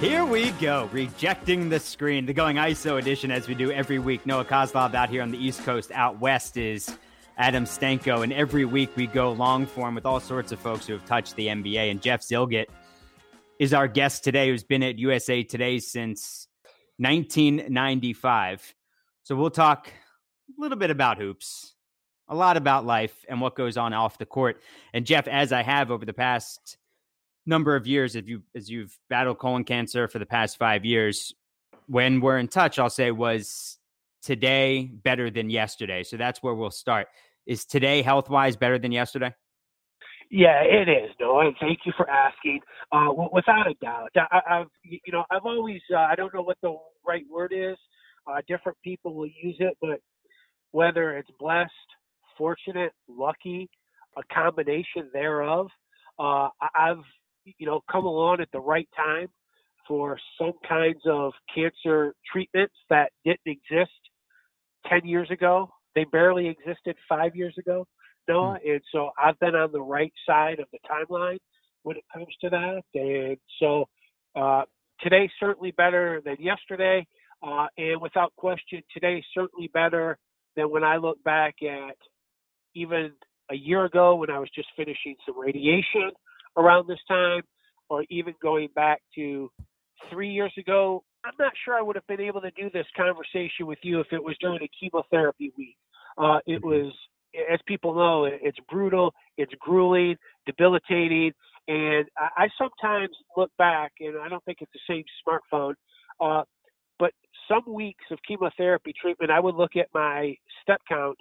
Here we go, rejecting the screen, the going ISO edition as we do every week. Noah Kozlov out here on the East Coast. Out west is Adam Stanko, and every week we go long form with all sorts of folks who have touched the NBA. And Jeff Zillgitt is our guest today, who's been at USA Today since 1995. So we'll talk a little bit about hoops, a lot about life, and what goes on off the court. And Jeff, as I have over the past number of years, if you as you've battled colon cancer for the past five years, when we're in touch, I'll say was today better than yesterday. So that's where we'll start. Is today health wise better than yesterday? Yeah, it is, Noah, and thank you for asking. Uh, without a doubt, I, have you know I've always uh, I don't know what the right word is. Uh, different people will use it, but whether it's blessed, fortunate, lucky, a combination thereof, uh, I've you know, come along at the right time for some kinds of cancer treatments that didn't exist 10 years ago. They barely existed five years ago, Noah. Mm. And so I've been on the right side of the timeline when it comes to that. And so uh, today's certainly better than yesterday. Uh, and without question, today's certainly better than when I look back at even a year ago when I was just finishing some radiation around this time, or even going back to three years ago, I'm not sure I would have been able to do this conversation with you if it was during a chemotherapy week. Uh, it mm-hmm. was, as people know, it's brutal, it's grueling, debilitating, and I, I sometimes look back, and I don't think it's the same smartphone, uh, but some weeks of chemotherapy treatment, I would look at my step count.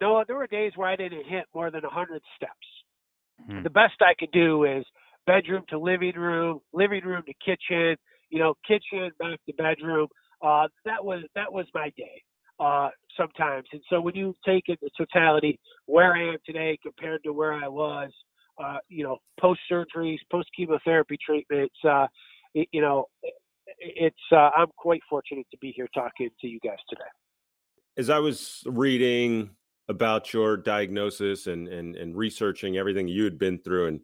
No, there were days where I didn't hit more than 100 steps. Hmm. The best I could do is bedroom to living room, living room to kitchen, you know, kitchen back to bedroom. Uh, that was that was my day uh, sometimes. And so when you take it in the totality where I am today compared to where I was, uh, you know, post surgeries, post chemotherapy treatments, uh, it, you know, it's uh, I'm quite fortunate to be here talking to you guys today. As I was reading about your diagnosis and and and researching everything you had been through and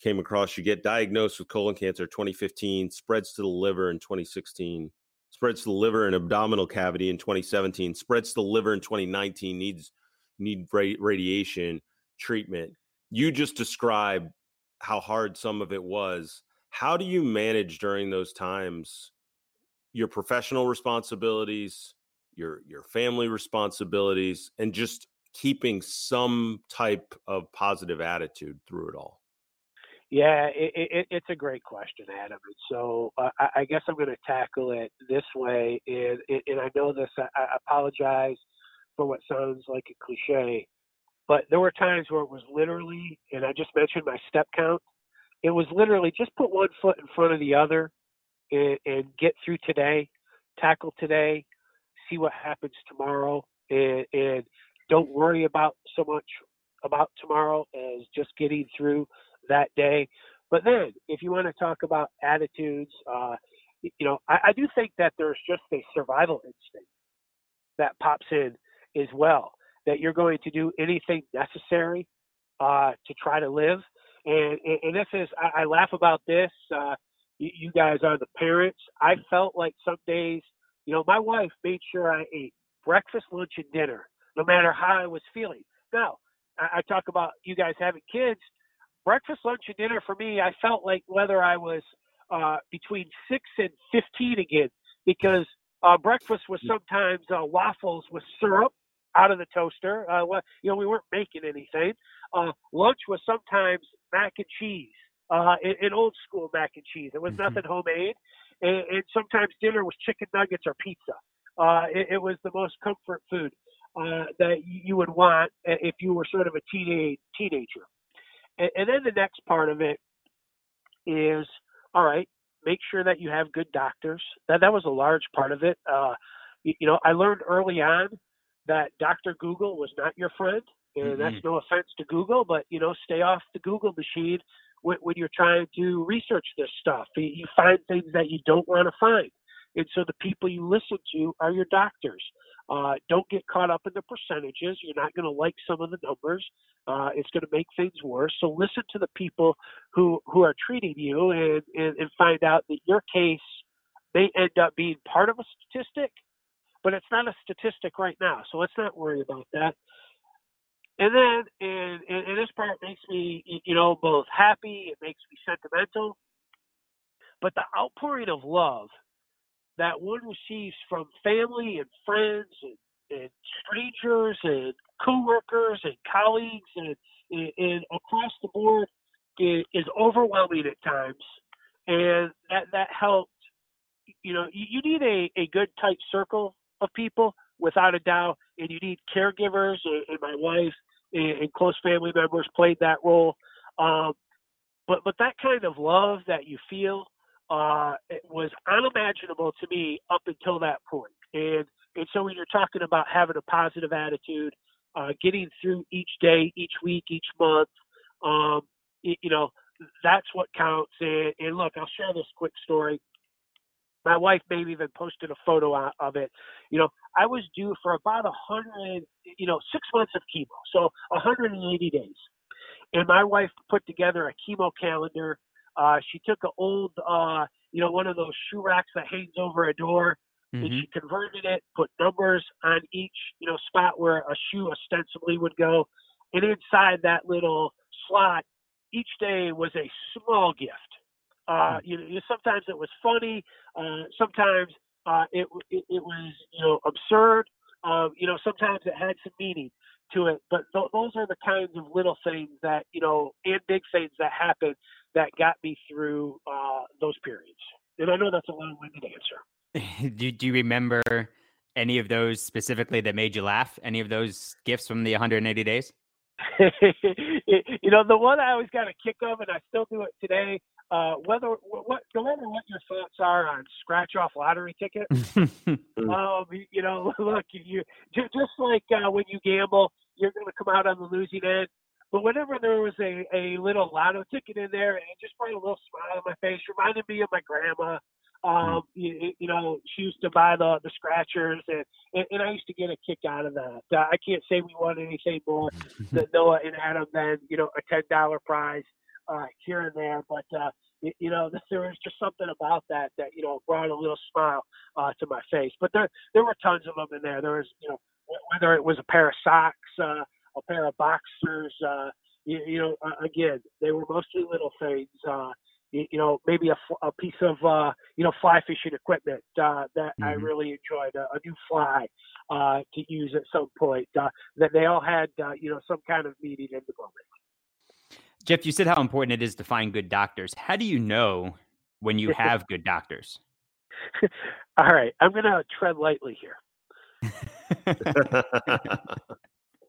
came across. You get diagnosed with colon cancer 2015 spreads to the liver in 2016 spreads to the liver and abdominal cavity in 2017 spreads to the liver in 2019 needs need radiation treatment. You just described how hard some of it was. How do you manage during those times your professional responsibilities your your family responsibilities and just keeping some type of positive attitude through it all? Yeah, it, it, it's a great question, Adam. And so uh, I, guess I'm going to tackle it this way. And, and I know this, I, I apologize for what sounds like a cliche, but there were times where it was literally, and I just mentioned my step count, it was literally just put one foot in front of the other and, and get through today, tackle today, see what happens tomorrow. And, and don't worry about so much about tomorrow as just getting through that day. But then, if you want to talk about attitudes, uh, you know, I, I do think that there's just a survival instinct that pops in as well. That you're going to do anything necessary uh, to try to live. And, and this is, I, I laugh about this. Uh, you, you guys are the parents. I felt like some days, you know, my wife made sure I ate breakfast, lunch, and dinner no matter how I was feeling. Now, I, I talk about you guys having kids. Breakfast, lunch, and dinner for me, I felt like whether I was uh, between six and 15 again, because uh, breakfast was sometimes uh, waffles with syrup out of the toaster. Uh, well, you know, we weren't making anything. Uh, lunch was sometimes mac and cheese, uh, an old school mac and cheese. It was mm-hmm. nothing homemade. And, and sometimes dinner was chicken nuggets or pizza. Uh, it, it was the most comfort food uh, that you would want if you were sort of a teenage teenager. And, and then the next part of it is all right. Make sure that you have good doctors. That that was a large part of it. Uh, you, you know, I learned early on that Dr. Google was not your friend, and mm-hmm. that's no offense to Google, but you know, stay off the Google machine when, when you're trying to research this stuff. You find things that you don't want to find And so the people you listen to are your doctors. Uh, don't get caught up in the percentages. You're not going to like some of the numbers. Uh, it's going to make things worse. So listen to the people who who are treating you and, and and find out that your case may end up being part of a statistic, but it's not a statistic right now. So let's not worry about that. And then, and, and, and this part makes me, you know, both happy. It makes me sentimental. But the outpouring of love that one receives from family and friends and, and strangers and coworkers and colleagues and, and, and across the board is, is, overwhelming at times, and that that helped. You know, you, you need a, a good tight circle of people without a doubt, and you need caregivers. And, and my wife and, and, close family members played that role. Um, but but that kind of love that you feel uh, it was unimaginable to me up until that point. And and so when you're talking about having a positive attitude, uh, getting through each day, each week, each month, um, it, you know, that's what counts. And, and look, I'll share this quick story. My wife maybe even posted a photo of it. You know, I was due for about a hundred, you know, six months of chemo, so 180 days. And my wife put together a chemo calendar uh, she took an old, uh, you know, one of those shoe racks that hangs over a door, mm-hmm. and she converted it, put numbers on each, you know, spot where a shoe ostensibly would go, and inside that little slot, each day was a small gift. Uh, hmm. you know, sometimes it was funny, uh, sometimes uh, it, it it was you know absurd. Um, you know, sometimes it had some meaning to it. But th- those are the kinds of little things that you know, and big things that happen that got me through uh, those periods. And I know that's a long-winded answer. do, do you remember any of those specifically that made you laugh? Any of those gifts from the 180 days? you know, the one I always got a kick of, and I still do it today. Uh, whether what, no matter what your thoughts are on scratch off lottery tickets, um, you know, look, you just like uh, when you gamble, you're going to come out on the losing end. But whenever there was a, a little lotto ticket in there, it just brought a little smile on my face, reminded me of my grandma. Um, you, you know, she used to buy the the scratchers, and, and, and I used to get a kick out of that. Uh, I can't say we won anything more than Noah and Adam than you know a ten dollar prize uh, here and there, but uh, you, you know there was just something about that that you know brought a little smile uh, to my face. But there there were tons of them in there. There was you know whether it was a pair of socks. Uh, a pair of boxers. Uh, you, you know, uh, again, they were mostly little things. Uh, you, you know, maybe a, a piece of uh, you know fly fishing equipment uh, that mm-hmm. I really enjoyed, a, a new fly uh, to use at some point. Uh, that they all had uh, you know some kind of meaning in the moment. Jeff, you said how important it is to find good doctors. How do you know when you have good doctors? all right, I'm going to tread lightly here.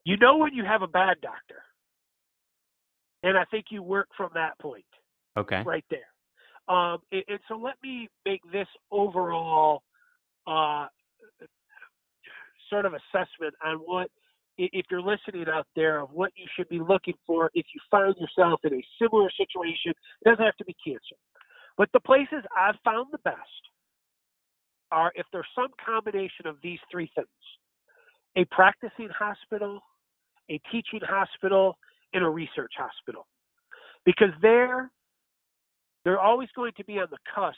You know when you have a bad doctor. And I think you work from that point. Okay. Right there. Um, and, and, so let me make this overall uh, sort of assessment on what, if you're listening out there, of what you should be looking for if you find yourself in a similar situation. It doesn't have to be cancer. But the places I've found the best are if there's some combination of these three things a practicing hospital, a teaching hospital, and a research hospital. Because there, they're always going to be on the cusp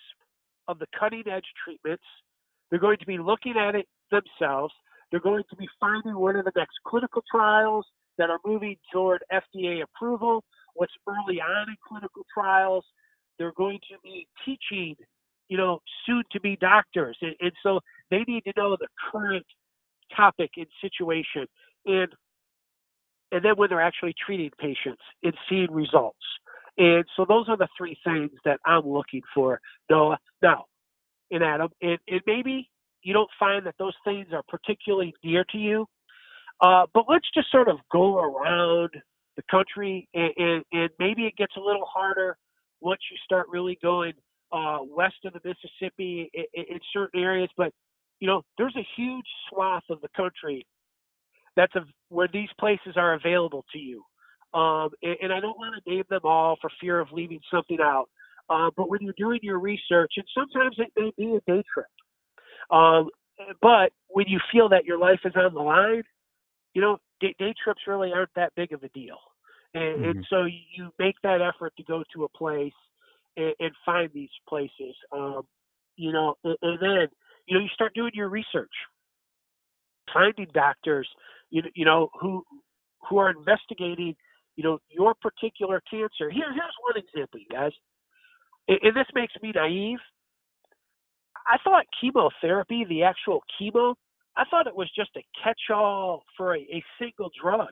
of the cutting edge treatments. They're going to be looking at it themselves. They're going to be finding one of the next clinical trials that are moving toward FDA approval, what's early on in clinical trials. They're going to be teaching, you know, soon to be doctors. And, and so they need to know the current topic and situation. And and then when they're actually treating patients and seeing results. And so those are the three things that I'm looking for, Noah. Now, and Adam, and, and maybe you don't find that those things are particularly dear to you, uh, but let's just sort of go around the country, and, and, and, maybe it gets a little harder once you start really going uh, west of the Mississippi in, in certain areas. But you know, there's a huge swath of the country that's a, where these places are available to you. Um, and, and, I don't want to name them all for fear of leaving something out. Uh, but when you're doing your research, and sometimes it may be a day trip, Um, but when you feel that your life is on the line, you know, day, day trips really aren't that big of a deal. And, mm-hmm. and, so you make that effort to go to a place and, and find these places. Um, you know, and, and, then you know you start doing your research, finding doctors, you you know who who are investigating, you know, your particular cancer. Here, here's one example, you guys, and, and this makes me naive. I thought chemotherapy, the actual chemo, I thought it was just a catch-all for a, a single drug.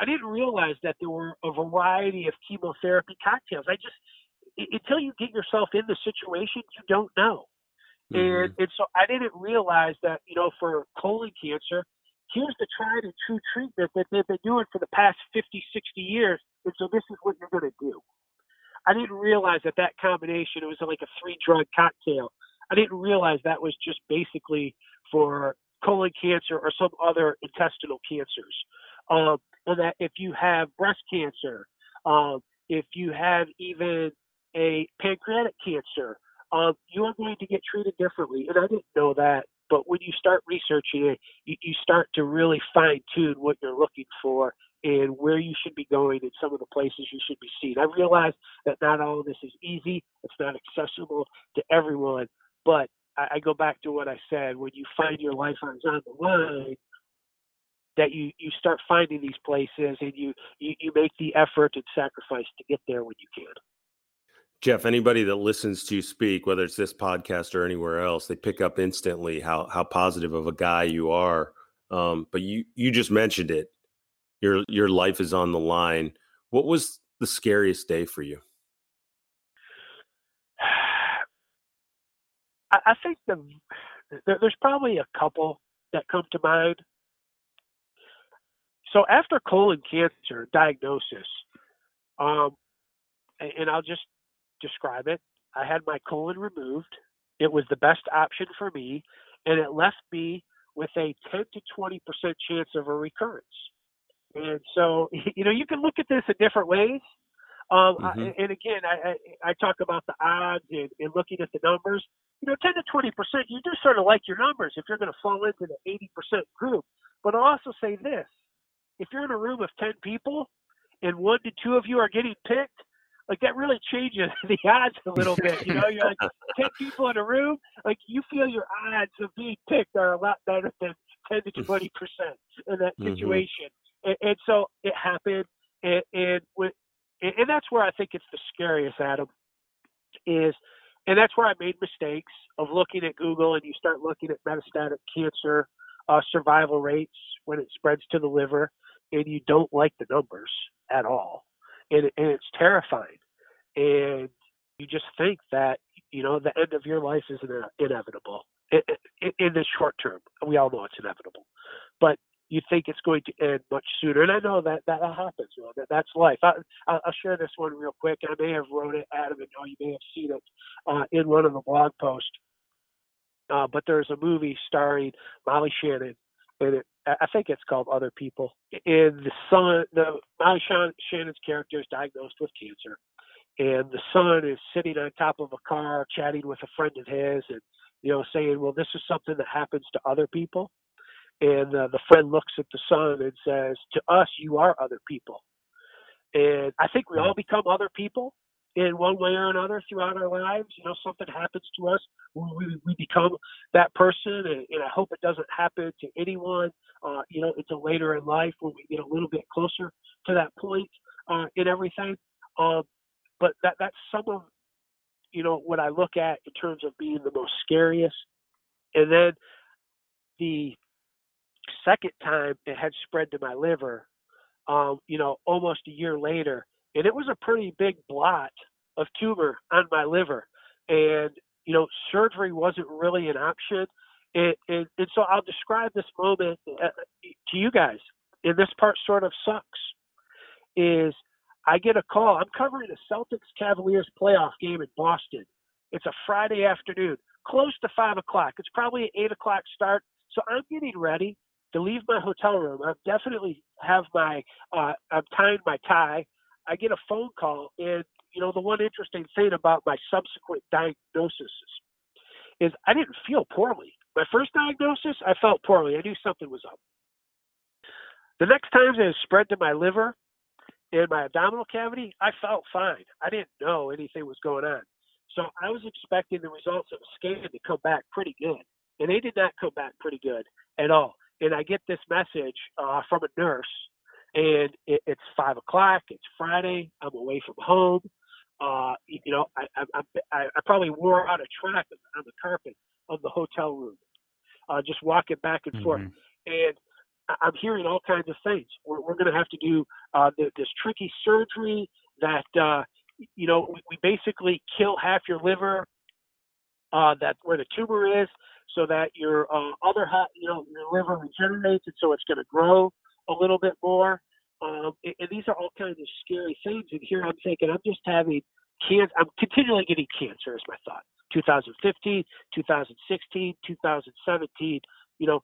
I didn't realize that there were a variety of chemotherapy cocktails. I just until you get yourself in the situation, you don't know. Mm-hmm. And and so I didn't realize that you know for colon cancer, here's the tried and true treatment that they've been doing for the past 50, 60 years, and so this is what you're going to do. I didn't realize that that combination it was like a three drug cocktail. I didn't realize that was just basically for colon cancer or some other intestinal cancers. Um, and that if you have breast cancer, um, if you have even a pancreatic cancer, um, you are going to get treated differently. And I didn't know that, but when you start researching it, you, you start to really fine tune what you're looking for and where you should be going and some of the places you should be seen. I realize that not all of this is easy, it's not accessible to everyone, but I, I go back to what I said when you find your life on the line, that you you start finding these places and you, you you make the effort and sacrifice to get there when you can. Jeff, anybody that listens to you speak, whether it's this podcast or anywhere else, they pick up instantly how how positive of a guy you are. Um, but you you just mentioned it. Your your life is on the line. What was the scariest day for you? I, I think the there's probably a couple that come to mind. So after colon cancer diagnosis, um, and I'll just describe it. I had my colon removed. It was the best option for me, and it left me with a 10 to 20 percent chance of a recurrence. And so, you know, you can look at this in different ways. Um, mm-hmm. I, and again, I, I, I, talk about the odds and, and, looking at the numbers. You know, 10 to 20 percent, you do sort of like your numbers if you're going to fall into the 80 percent group. But I'll also say this: if you're in a room of 10 people and one to two of you are getting picked, like that really changes the odds a little bit. You know, you're like ten people in a room, like you feel your odds of being picked are a lot better than ten to twenty percent in that mm-hmm. situation. Mm-hmm. And, and, so it happened, and and, with, and and that's where I think it's the scariest, Adam, is, and that's where I made mistakes of looking at Google, and you start looking at metastatic cancer uh, survival rates when it spreads to the liver, and you don't like the numbers at all and, and it's terrifying. And you just think that you know the end of your life is inevitable in, in the short term. We all know it's inevitable, but you think it's going to end much sooner. And I know that that happens. You know, that that's life. I, will share this one real quick. I may have wrote it, Adam, and you may have seen it uh, in one of the blog posts. Uh, but there's a movie starring Molly Shannon and it, I think it's called Other People. And the son, the Molly Shannon's character is diagnosed with cancer, and the son is sitting on top of a car chatting with a friend of his, and you know saying, "Well, this is something that happens to other people." And uh, the friend looks at the son and says, "To us, you are other people." And I think we all become other people in one way or another throughout our lives. You know, something happens to us, we, we become that person, and, and I hope it doesn't happen to anyone. Uh, you know, until later in life when we get a little bit closer to that point uh, in everything. Um, but that that's some of you know what I look at in terms of being the most scariest, and then the second time it had spread to my liver. Um, you know, almost a year later, and it was a pretty big blot of tumor on my liver, and you know surgery wasn't really an option, and, and, so I'll describe this moment uh, to you guys, and this part sort of sucks, is I get a call. I'm covering a Celtics Cavaliers playoff game in Boston. It's a Friday afternoon, close to five o'clock. It's probably an eight o'clock start. So I'm getting ready to leave my hotel room. I definitely have my uh, I'm tying my tie. I get a phone call, and you know the one interesting thing about my subsequent diagnosis is I didn't feel poorly. My first diagnosis, I felt poorly. I knew something was up. The next times it spread to my liver and my abdominal cavity, I felt fine. I didn't know anything was going on. So I was expecting the results of the scan to come back pretty good. And they did not come back pretty good at all. And I get this message uh, from a nurse, and it, it's five o'clock. It's Friday. I'm away from home. Uh, you know, I, I, I, I probably wore out a track on the carpet of the hotel room, uh, just walking back and mm-hmm. forth. And I'm hearing all kinds of things. We're, we're going to have to do uh, the, this tricky surgery that uh, you know we, we basically kill half your liver, uh, that where the tumor is, so that your uh, other half, you know, your liver regenerates, and so it's going to grow a little bit more. Um, and, and these are all kinds of scary things. And here I'm thinking I'm just having cancer. I'm continually getting cancer. Is my thought. 2015, 2016, 2017. You know,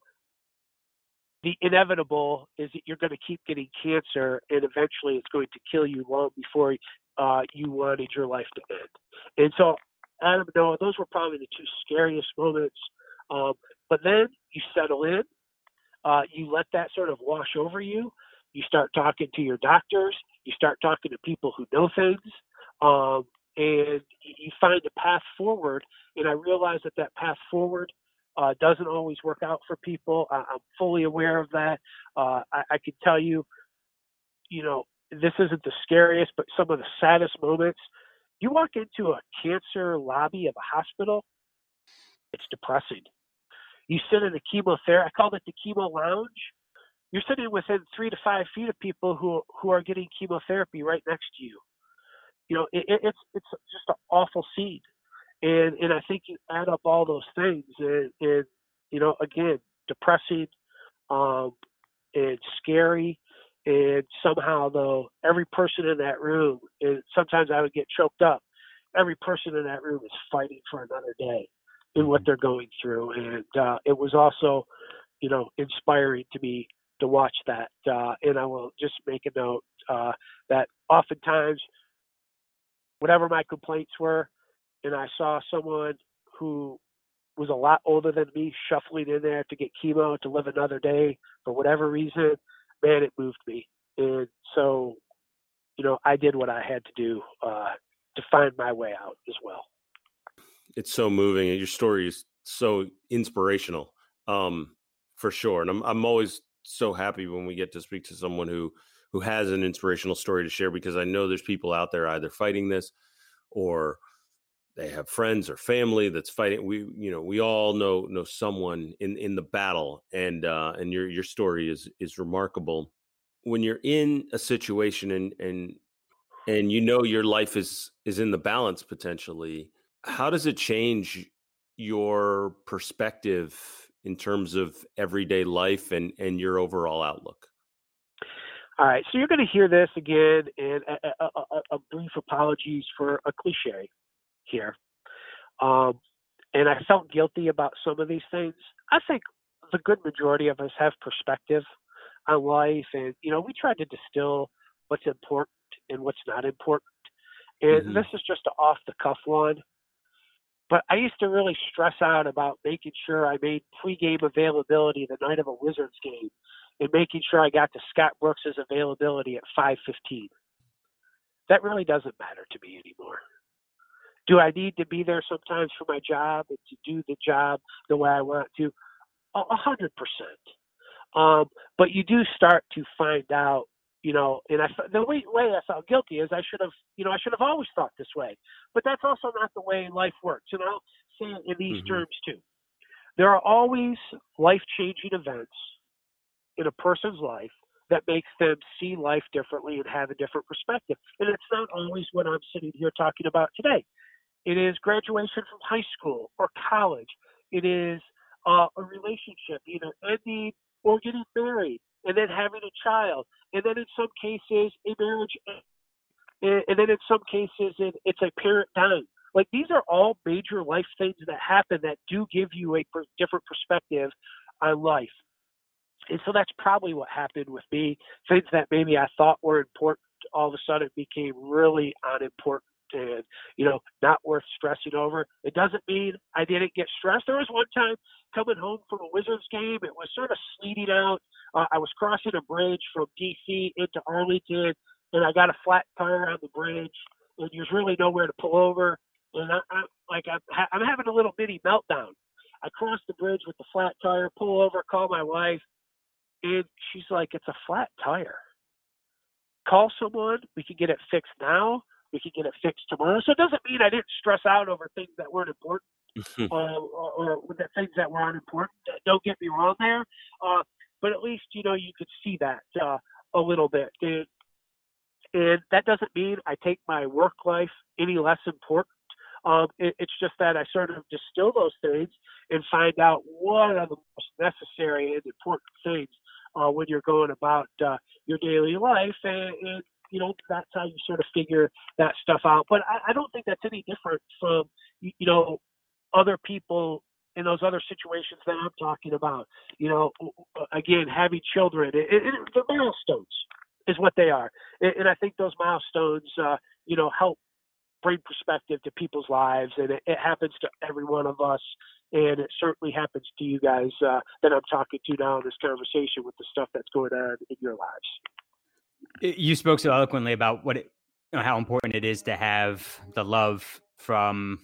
the inevitable is that you're going to keep getting cancer and eventually it's going to kill you long before uh, you wanted your life to end. And so, Adam, Noah, those were probably the two scariest moments. Um, but then you settle in, uh, you let that sort of wash over you. You start talking to your doctors, you start talking to people who know things, um, and you find a path forward. And I realize that that path forward uh, doesn't always work out for people. I, am fully aware of that. Uh, I, I can tell you, you know, this isn't the scariest, but some of the saddest moments. You walk into a cancer lobby of a hospital, it's depressing. You sit in a chemotherapy, I call it the chemo lounge. You're sitting within three to five feet of people who who are getting chemotherapy right next to you. You know, it, it's it's just an awful scene and and I think you add up all those things, and, and you know, again, depressing, um, and scary, and somehow though every person in that room, and sometimes I would get choked up. Every person in that room is fighting for another day in what they're going through, and uh, it was also, you know, inspiring to me to watch that. Uh, and I will just make a note uh, that oftentimes, whatever my complaints were, and I saw someone who was a lot older than me shuffling in there to get chemo to live another day for whatever reason, man, it moved me. And so, you know, I did what I had to do uh, to find my way out as well. It's so moving, and your story is so inspirational, um, for sure. And I'm I'm always so happy when we get to speak to someone who who has an inspirational story to share because I know there's people out there either fighting this or they have friends or family that's fighting we you know we all know know someone in in the battle and uh and your your story is is remarkable when you're in a situation and and and you know your life is is in the balance potentially how does it change your perspective in terms of everyday life and and your overall outlook all right so you're going to hear this again and a, a, a, a brief apologies for a cliche here. Um, and I felt guilty about some of these things. I think the good majority of us have perspective on life, and you know, we try to distill what's important and what's not important. And mm-hmm. this is just an off the cuff one. But I used to really stress out about making sure I made pregame availability the night of a Wizards game and making sure I got to Scott Brooks's availability at 5:15. That really doesn't matter to me anymore. Do I need to be there sometimes for my job and to do the job the way I want to? A hundred percent. Um, but you do start to find out, you know, and I the way, way I felt guilty is I should have, you know, I should have always thought this way. But that's also not the way life works. And I'll say it in these mm-hmm. terms too. There are always life-changing events in a person's life that makes them see life differently and have a different perspective. And it's not always what I'm sitting here talking about today. It is graduation from high school or college. It is uh, a relationship, either ending or getting married, and then having a child, and then in some cases a marriage, and, then in some cases it, it's a parent dying. Like these are all major life things that happen that do give you a per- different perspective on life. And so that's probably what happened with me. Things that maybe I thought were important all of a sudden became really unimportant and you know not worth stressing over. It doesn't mean I didn't get stressed. There was one time coming home from a Wizards game. It was sort of sleeting out. Uh, I was crossing a bridge from DC into Arlington, and I got a flat tire on the bridge, and there's really nowhere to pull over. And I, I like I'm, ha- I'm having a little mini meltdown. I cross the bridge with the flat tire, pull over, call my wife, and she's like, "It's a flat tire." call someone. We can get it fixed now. We can get it fixed tomorrow. So it doesn't mean I didn't stress out over things that weren't important uh, or, or the things that were unimportant. Don't get me wrong there. Uh, but at least, you know, you could see that uh, a little bit. And, and that doesn't mean I take my work life any less important. Um, it, it's just that I sort of distill those things and find out what are the most necessary and important things uh, when you're going about uh, your daily life, and, and you know that's how you sort of figure that stuff out. But I, I don't think that's any different from you know other people in those other situations that I'm talking about. You know, again, having children, it, it, the milestones is what they are, and, and I think those milestones, uh, you know, help bring perspective to people's lives, and it, it happens to every one of us and it certainly happens to you guys uh, that I'm talking to now in this conversation with the stuff that's going on in your lives. You spoke so eloquently about what it, you know, how important it is to have the love from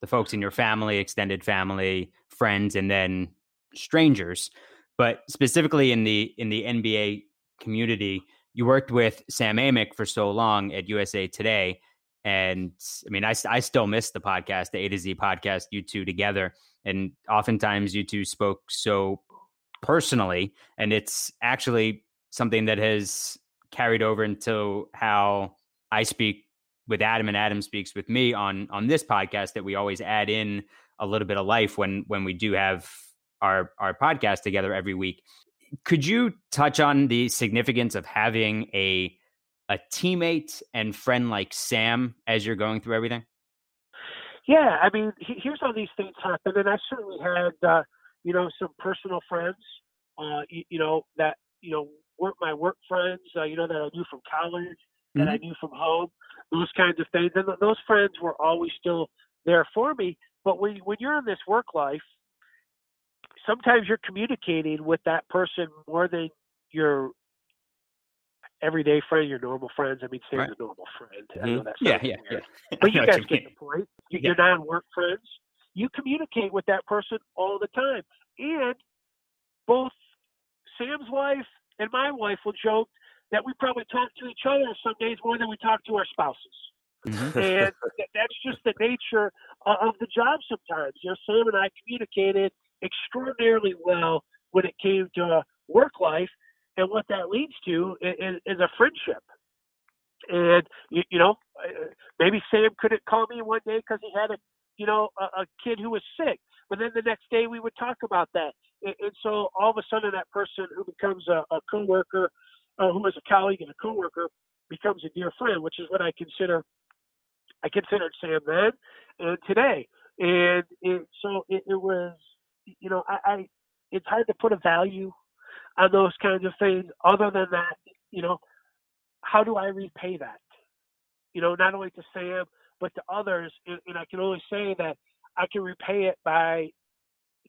the folks in your family, extended family, friends, and then strangers. But specifically in the in the NBA community, you worked with Sam Amick for so long at USA Today. And I mean, I, I still miss the podcast, the A to Z podcast, you two together. And oftentimes you two spoke so personally, and it's actually something that has carried over into how I speak with Adam and Adam speaks with me on on this podcast that we always add in a little bit of life when when we do have our our podcast together every week. Could you touch on the significance of having a a teammate and friend like Sam as you're going through everything? Yeah, I mean, here's how these things happen, and I certainly had, uh, you know, some personal friends, uh, you, you, know, that you know, work my work friends, uh, you know, that I knew from college, mm-hmm. that I knew from home, those kinds of things, and those friends were always still there for me. But when when you're in this work life, sometimes you're communicating with that person more than you're everyday friend, your normal friends. I mean, say right. a normal friend. Mm-hmm. I know mm-hmm. yeah, yeah, weird. yeah. But you guys you get the point. You, yeah. Your non-work friends. You communicate with that person all the time, and both Sam's wife and my wife will joke that we probably talk to each other some days more than we talk to our spouses. Mm-hmm. and that's just the nature of the job sometimes. You know, Sam and I communicated extraordinarily well when it came to work life, and what that leads to is, is a friendship. And you, you know, uh, maybe Sam couldn't call me one day because he had a, you know, a, a kid who was sick, but then the next day we would talk about that. And, so all of a sudden, that person who becomes a, a coworker, uh, who is a colleague and a coworker, becomes a dear friend, which is what I consider. I considered Sam then and today, and it, so it, it was, you know, I, I it's hard to put a value on those kinds of things. Other than that, you know, how do I repay that? You know, not only to Sam, but to others. And, and I can only say that I can repay it by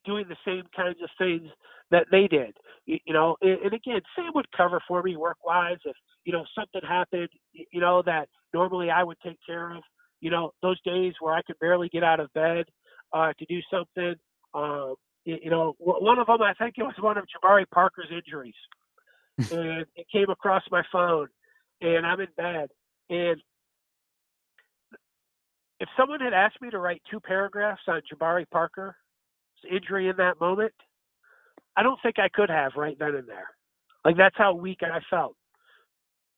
doing the same kinds of things that they did. You, you know, and, and again, Sam would cover for me work wise if, you know, something happened, you know, that normally I would take care of. You know, those days where I could barely get out of bed uh, to do something, um, you know, one of them, I think it was one of Jabari Parker's injuries. and it came across my phone, and I'm in bed. And if someone had asked me to write two paragraphs on Jabari Parker's injury in that moment, I don't think I could have right then and there. Like that's how weak I felt.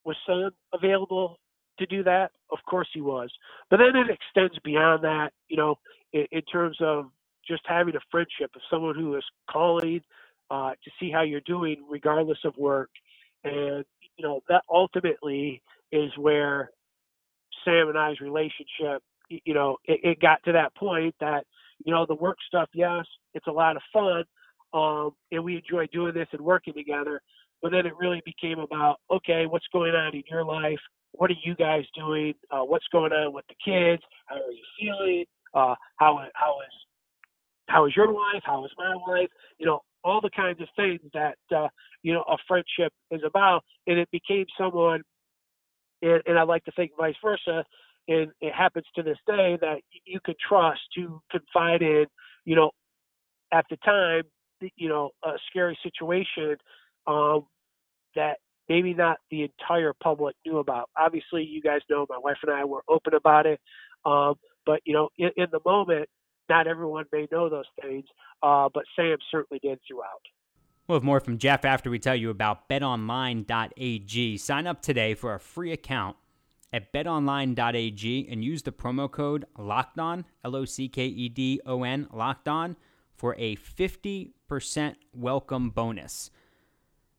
Was Sam available to do that? Of course he was. But then it extends beyond that, you know, in, in terms of just having a friendship of someone who is calling uh, to see how you're doing, regardless of work. And, you know, that ultimately is where Sam and I's relationship, you know, it, it got to that point that, you know, the work stuff, yes, it's a lot of fun. Um, and we enjoy doing this and working together. But then it really became about, okay, what's going on in your life? what are you guys doing? Uh, what's going on with the kids? How are you feeling? Uh, how how is how is your life? How is my life? You know, all the kinds of things that uh, you know a friendship is about. And it became someone, and, and I like to think vice versa. And it happens to this day that you can trust to confide in. You know, at the time, you know, a scary situation um, that maybe not the entire public knew about. Obviously, you guys know my wife and I were open about it, um, but you know, in, in, the moment, not everyone may know those things, uh, but Sam certainly did throughout. We'll have more from Jeff after we tell you about BetOnline.ag. Sign up today for a free account at BetOnline.ag and use the promo code LOCKEDON L O C K E D O N Locked On for a 50% welcome bonus.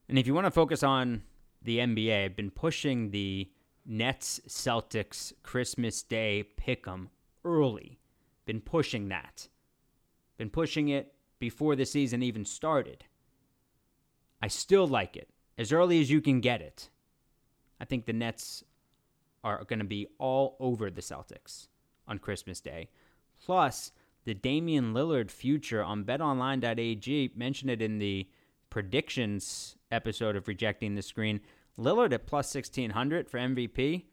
And if you want to focus on the NBA, I've been pushing the Nets Celtics Christmas Day pick'em early. Been pushing that. Been pushing it before the season even started. I still like it as early as you can get it. I think the Nets are going to be all over the Celtics on Christmas Day. Plus, the Damian Lillard future on betonline.ag mentioned it in the predictions episode of Rejecting the Screen. Lillard at plus 1600 for MVP.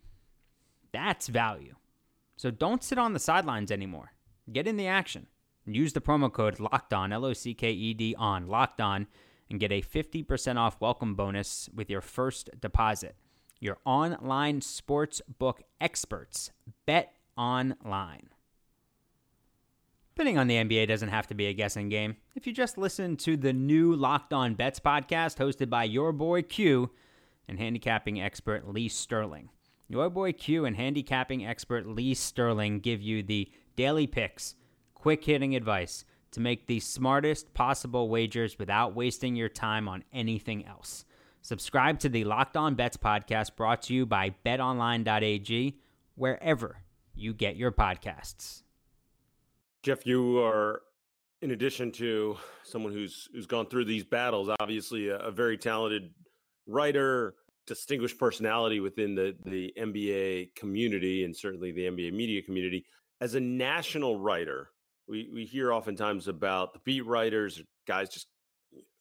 That's value. So don't sit on the sidelines anymore. Get in the action. Use the promo code locked on, L O C K E D on, locked on, and get a 50% off welcome bonus with your first deposit. Your online sports book experts. Bet online. Betting on the NBA doesn't have to be a guessing game. If you just listen to the new Locked On Bets podcast hosted by your boy Q and handicapping expert Lee Sterling. Your boy Q and handicapping expert Lee Sterling give you the daily picks, quick hitting advice to make the smartest possible wagers without wasting your time on anything else. Subscribe to the Locked On Bets podcast brought to you by betonline.ag, wherever you get your podcasts. Jeff, you are, in addition to someone who's who's gone through these battles, obviously a, a very talented writer, distinguished personality within the the NBA community, and certainly the NBA media community. As a national writer, we we hear oftentimes about the beat writers, guys just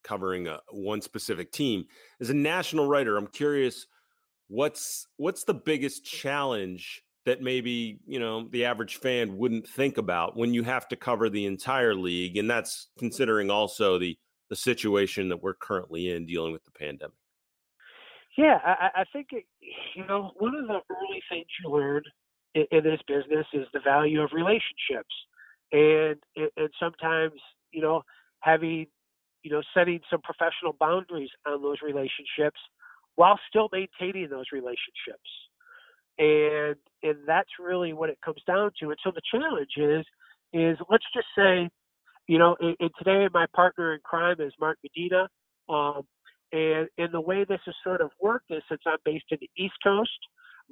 covering a, one specific team. As a national writer, I'm curious what's what's the biggest challenge that maybe you know the average fan wouldn't think about when you have to cover the entire league? And that's considering also the the situation that we're currently in dealing with the pandemic. Yeah i, I think it, you know one of the early things you learn in, in this business is the value of relationships. And and sometimes you know having you know setting some professional boundaries on those relationships while still maintaining those relationships and and that's really what it comes down to. And so the challenge is is let's just say, you know, and, and today my partner in crime is Mark Medina, um, and and the way this has sort of worked is since I'm based in the East Coast,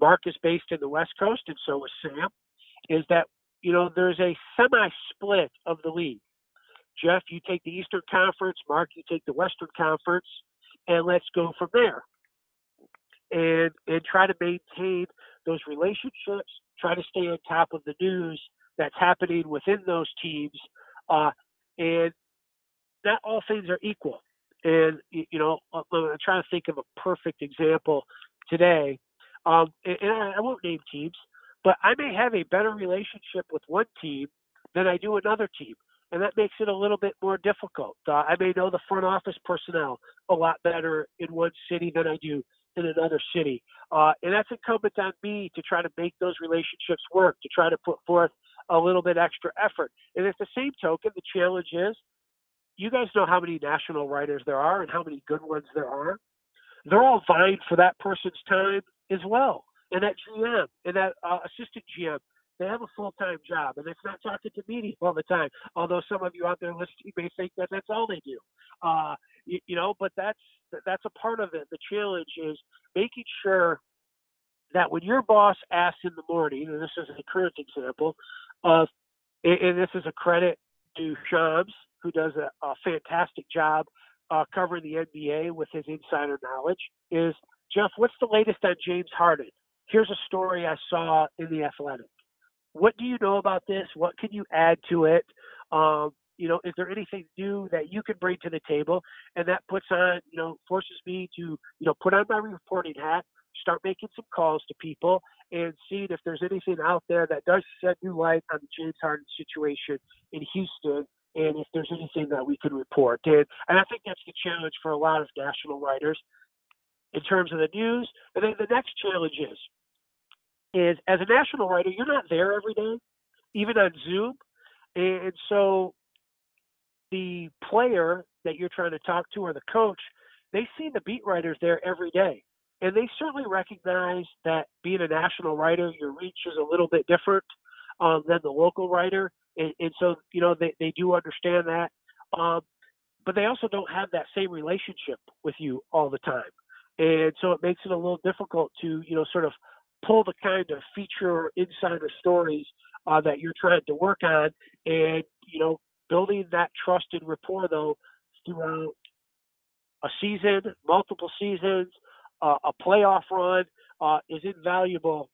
Mark is based in the West Coast, and so is Sam. Is that you know there's a semi-split of the league. Jeff, you take the Eastern Conference. Mark, you take the Western Conference, and let's go from there. And and try to maintain those relationships, try to stay on top of the news that's happening within those teams. Uh, and not all things are equal. And, you know, I'm trying to think of a perfect example today. Um, and, and I won't name teams, but I may have a better relationship with one team than I do another team. And that makes it a little bit more difficult. Uh, I may know the front office personnel a lot better in one city than I do in another city. Uh, and that's incumbent on me to try to make those relationships work, to try to put forth a little bit extra effort. And at the same token, the challenge is you guys know how many national writers there are and how many good ones there are. They're all vying for that person's time as well. And that GM and that uh, assistant GM, they have a full time job, and it's not talking to media all the time. Although some of you out there listening may think that that's all they do. Uh, you, you know, but that's that's a part of it. The challenge is making sure that when your boss asks in the morning, and this is a current example of, and this is a credit to Shams, who does a, a fantastic job uh, covering the NBA with his insider knowledge, is Jeff, what's the latest on James Harden? here's a story I saw in the Athletic. What do you know about this? What can you add to it? Um, you know, is there anything new that you can bring to the table? And that puts on, you know, forces me to, you know, put on my reporting hat, start making some calls to people and seeing if there's anything out there that does shed new light on the James Harden situation in Houston and if there's anything that we could report. And, and I think that's the challenge for a lot of national writers in terms of the news. And then the next challenge is, is as a national writer, you're not there every day, even on Zoom. And so the player that you're trying to talk to or the coach, they see the beat writers there every day. And they certainly recognize that being a national writer, your reach is a little bit different um, than the local writer. And, and, so, you know, they, they do understand that. Um, but they also don't have that same relationship with you all the time. And so it makes it a little difficult to, you know, sort of pull the kind of feature insider stories uh, that you're trying to work on. And, you know, building that trust and rapport, though, throughout a season, multiple seasons, uh, a playoff run uh, is invaluable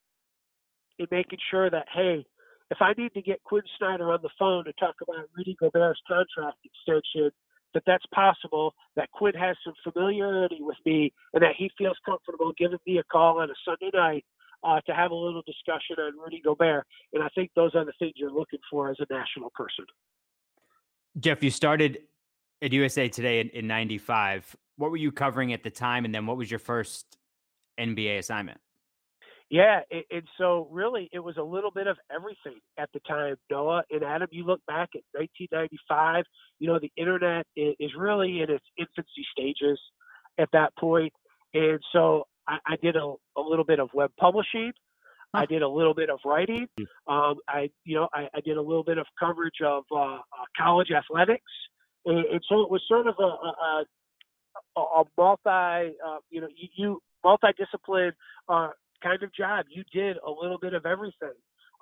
in making sure that, hey, if I need to get Quin Snyder on the phone to talk about Rudy Gobert's contract extension, that that's possible, that Quinn has some familiarity with me, and that he feels comfortable giving me a call on a Sunday night uh, to have a little discussion on Rudy Gobert. And I think those are the things you're looking for as a national person. Jeff, you started at USA Today in, in 95. What were you covering at the time? And then what was your first NBA assignment? Yeah, and, so really it was a little bit of everything at the time, Noah and Adam. You look back at 1995, you know, the internet is really in its infancy stages at that. And so I, I did a, a little bit of web publishing. I did a little bit of writing. Um, I, you know, I, I, did a little bit of coverage of uh, uh, college athletics, and, and, so it was sort of a, a, a multi, uh, you know, you, you multidiscipline uh, kind of job. You did a little bit of everything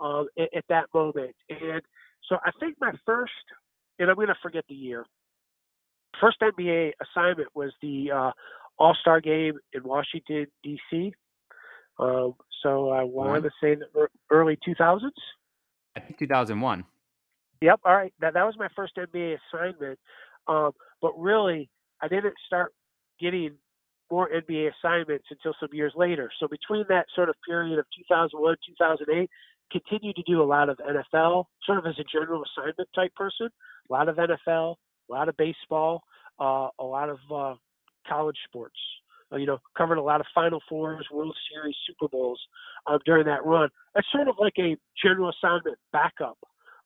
um, at, at, that moment, and so I think my first, and I'm going to forget the year. First NBA assignment was the uh, All Star Game in Washington D.C. Um, so I want to say the early 2000s. I think 2001. Yep. All right. That that was my first NBA assignment. Um, but really, I didn't start getting more NBA assignments until some years later. So between that sort of period of 2001, 2008, continued to do a lot of NFL, sort of as a general assignment type person. A lot of NFL, a lot of baseball, uh, a lot of uh, college sports. Uh, you know, covered a lot of Final Fours, World Series, Super Bowls uh, during that run. It's sort of like a general assignment backup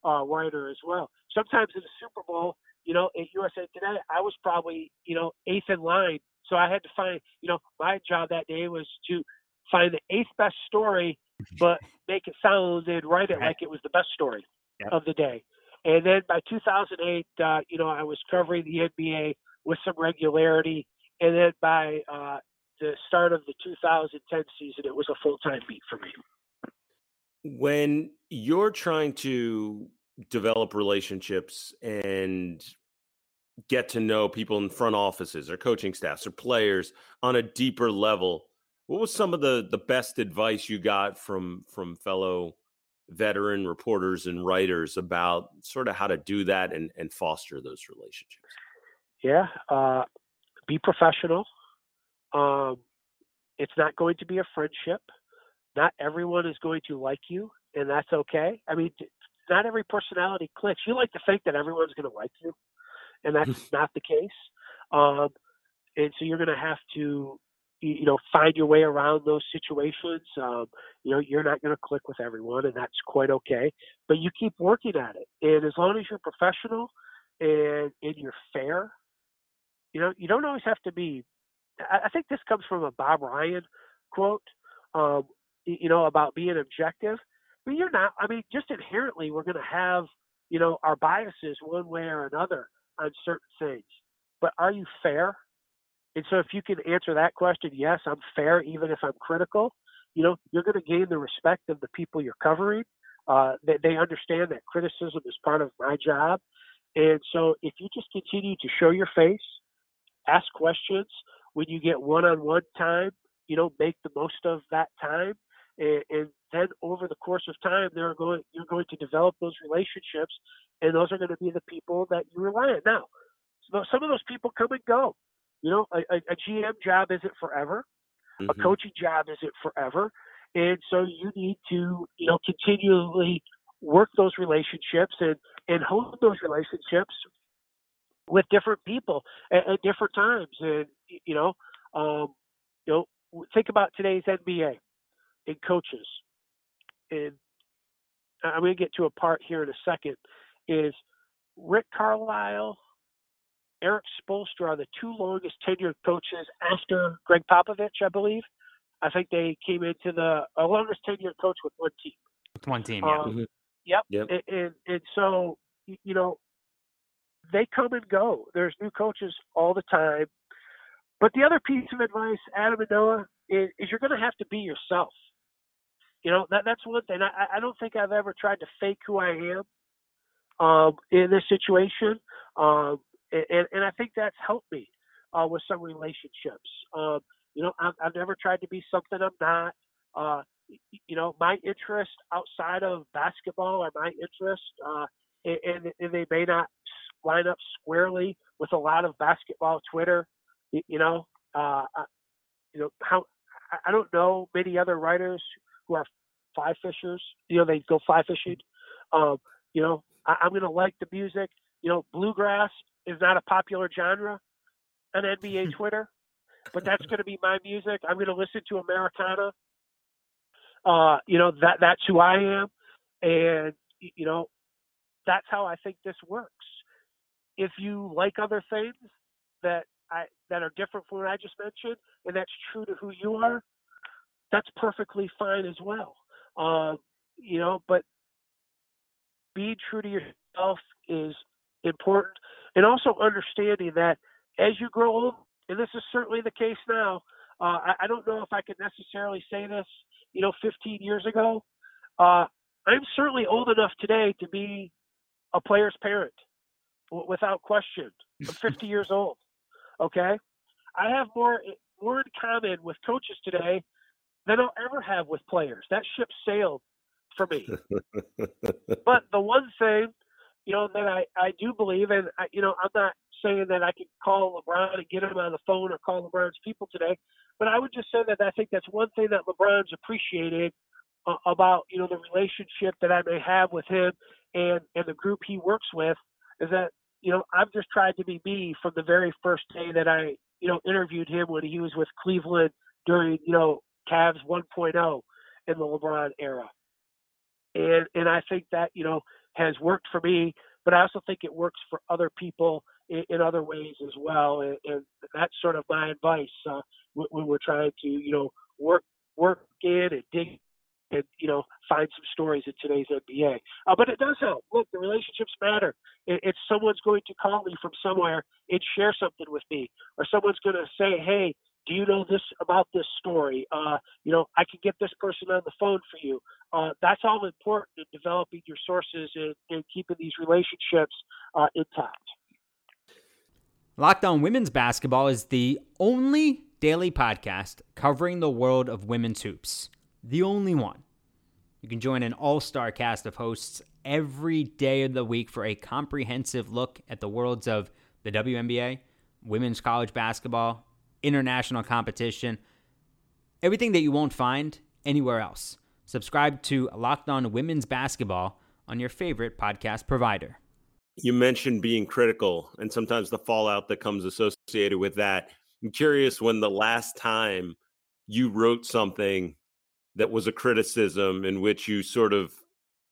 uh, writer as well. Sometimes in the Super Bowl, you know, at USA Today, I was probably, you know, eighth in line. So I had to find, you know, my job that day was to find the eighth best story, but make it sound and write it like it was the best story yep. of the day. And then by 2008, uh, you know, I was covering the NBA with some regularity and then by uh, the start of the 2010 season, it was a full time beat for me. When you're trying to develop relationships and get to know people in front offices or coaching staffs or players on a deeper level, what was some of the the best advice you got from from fellow veteran reporters and writers about sort of how to do that and, and foster those relationships? Yeah, uh, be professional. Um, it's not going to be a friendship. Not everyone is going to like you, and that's okay. I mean, not every personality clicks. You like to think that everyone's going to like you, and that's not the case. Um, and so you're going to have to, you know, find your way around those situations. Um, you know, you're not going to click with everyone, and that's quite okay. But you keep working at it, and as long as you're professional and and you're fair you know, you don't always have to be. I think this comes from a Bob Ryan quote. Um, you know, about being objective. I mean, you're not. I mean, just inherently, we're going to have you know our biases one way or another on certain things. But are you fair? And so, if you can answer that question, yes, I'm fair, even if I'm critical. You know, you're going to gain the respect of the people you're covering. Uh, they, they understand that criticism is part of my job. And so, if you just continue to show your face, ask questions when you get one-on-one time. You know, make the most of that time and, and then over the course of time, they're going you're going to develop those relationships, and those are going to be the people that you rely on. Now, some of those people come and go. You know, a, a GM job isn't forever. Mm-hmm. A coaching job isn't forever. And so you need to, you know, continually work those relationships and, and hold those relationships with different people at, at different times. And, you know, um, you know, think about today's NBA and coaches. And I'm going to get to a part here in a second is Rick Carlisle, Erik Spoelstra are the two longest tenured coaches after Gregg Popovich, I believe. I think they came into the uh, longest tenured coach with one team. With one team, yeah. Um, mm-hmm. Yep. yep. And, and, and so you know they come and go. There's new coaches all the time. But the other piece of advice, Adam and Noah, is, is you're going to have to be yourself. You know that that's one thing. I, I don't think I've ever tried to fake who I am um, in this situation, um, and, and I think that's helped me uh, with some relationships. Um, you know, I've, I've never tried to be something I'm not. Uh, you know, my interest outside of basketball are my interest, uh, and, and they may not line up squarely with a lot of basketball Twitter. You know, uh, you know how I don't know many other writers who are fly fishers. You know, they go fly fishing. Um, you know, I, I'm going to like the music. You know, bluegrass is not a popular genre on NBA Twitter but that's going to be my music. I'm going to listen to Americana. Uh, you know that that's who I am, and you know that's how I think this works. If you like other things that I that are different from what I just mentioned, and that's true to who you are, that's perfectly fine as well. Uh, you know, but being true to yourself is important, and also understanding that as you grow older, and this is certainly the case now. Uh, I, I, don't know if I could necessarily say this, you know, 15 years ago. Uh, I'm certainly old enough today to be a player's parent, w- without question. I'm 50 years old. Okay, I have more more in common with coaches today than I'll ever have with players. That ship sailed for me. but the one thing, you know, that I I do believe, and I, you know, I'm not saying that I can call LeBron and get him on the phone or call LeBron's people today, but I would just say that I think that's one thing that LeBron's appreciated uh, about you know the relationship that I may have with him and and the group he works with is that you know I've just tried to be me from the very first day that I you know interviewed him when he was with Cleveland during you know Cavs 1.0 in the LeBron era, and and I think that you know has worked for me, but I also think it works for other people in, in other ways as well. And, and, that's sort of my advice uh, when we're trying to, you know, work work in and dig and you know find some stories in today's NBA. Uh, but it does help. Look, the relationships matter. If someone's going to call me from somewhere and share something with me, or someone's going to say, "Hey, do you know this about this story? Uh, you know, I can get this person on the phone for you. Uh, that's all important in developing your sources and, and keeping these relationships uh, intact. Locked On Women's Basketball is the only daily podcast covering the world of women's hoops. The only one. You can join an all star cast of hosts every day of the week for a comprehensive look at the worlds of the WNBA, women's college basketball, international competition, everything that you won't find anywhere else. Subscribe to Locked On Women's Basketball on your favorite podcast provider. You mentioned being critical and sometimes the fallout that comes associated with that. I'm curious when the last time you wrote something that was a criticism in which you sort of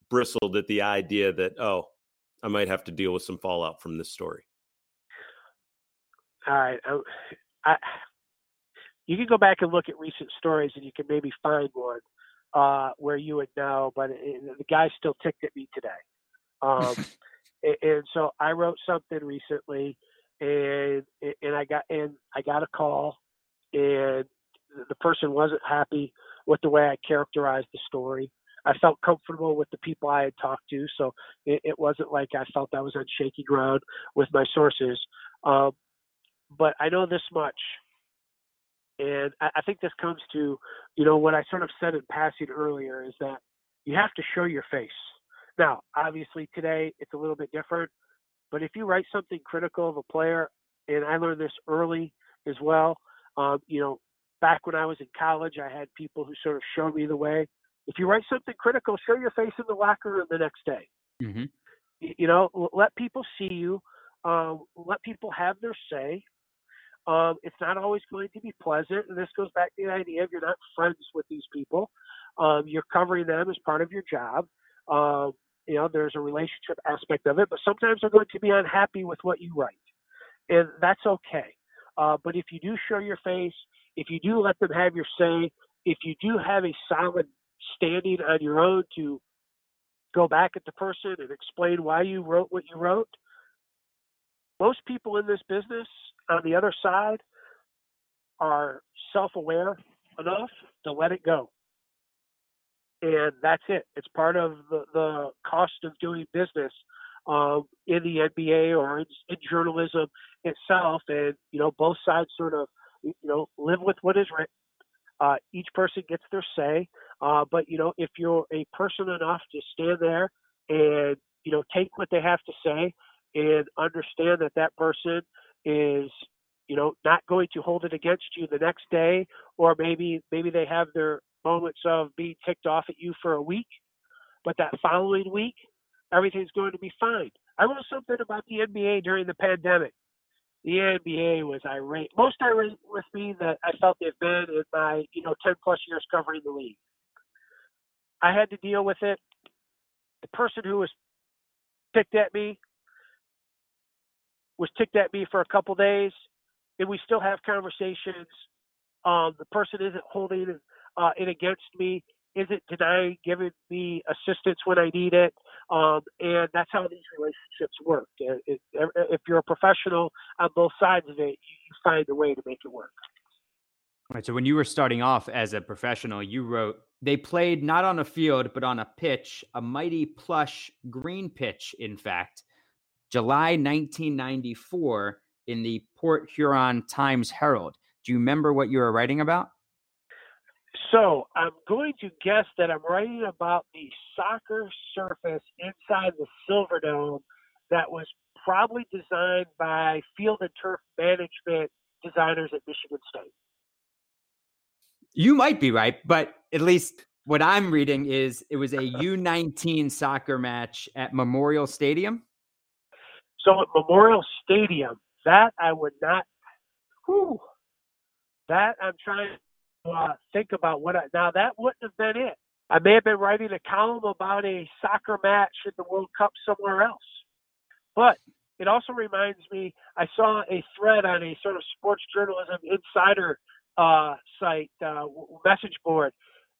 bristled at the idea that, oh, I might have to deal with some fallout from this story. All right. I, I, you can go back and look at recent stories and you can maybe find one uh, where you would know, but it, the guy still ticked at me today. Um, and so I wrote something recently, and and I got and I got a call, and the person wasn't happy with the way I characterized the story. I felt comfortable with the people I had talked to, so it, it wasn't like I felt I was on shaky ground with my sources. Um, but I know this much, And I, I think this comes to, you know, what I sort of said in passing earlier is that you have to show your face. Now, obviously today it's a little bit different, but if you write something critical of a player, and I learned this early as well, um, you know, back when I was in college, I had people who sort of showed me the way. If you write something critical, show your face in the locker room the next day. Mm-hmm. You know, let people see you. Um, let people have their say. Um, it's not always going to be pleasant, and this goes back to the idea of you're not friends with these people. Um, you're covering them as part of your job. Um, you know, there's a relationship aspect of it, but sometimes they're going to be unhappy with what you write, and that's okay. Uh, but if you do show your face, if you do let them have your say, if you do have a solid standing on your own to go back at the person and explain why you wrote what you wrote, most people in this business on the other side are self aware enough to let it go. And that's it. It's part of the, the cost of doing business um, in the NBA or in, in journalism itself. And, you know, both sides sort of, you know, live with what is written. Uh, each person gets their say. Uh, but, you know, if you're a person enough to stand there and, you know, take what they have to say and understand that that person is you know not going to hold it against you the next day or maybe maybe they have their moments of being ticked off at you for a week but that following week everything's going to be fine i wrote something about the nba during the pandemic the nba was irate most irate with me that i felt they've been in my you know 10 plus years covering the league. I had to deal with it. The person who was ticked at me was ticked at me for a couple days, and we still have conversations. Um, the person isn't holding uh, it against me, isn't denying giving me assistance when I need it, um, and that's how these relationships work. If you're a professional on both sides of it, you find a way to make it work. Right. So when you were starting off as a professional, you wrote they played not on a field but on a pitch, a mighty plush green pitch, in fact. July 1994 in the Port Huron Times Herald. Do you remember what you were writing about? So I'm going to guess that I'm writing about the soccer surface inside the Silverdome that was probably designed by field and turf management designers at Michigan State. You might be right, but at least what I'm reading is it was a U19 soccer match at Memorial Stadium. So at Memorial Stadium, that I would not. Whew, that I'm trying to uh, think about what. I, now that wouldn't have been it. I may have been writing a column about a soccer match in the World Cup somewhere else. But it also reminds me. I saw a thread on a sort of sports journalism insider uh, site uh, message board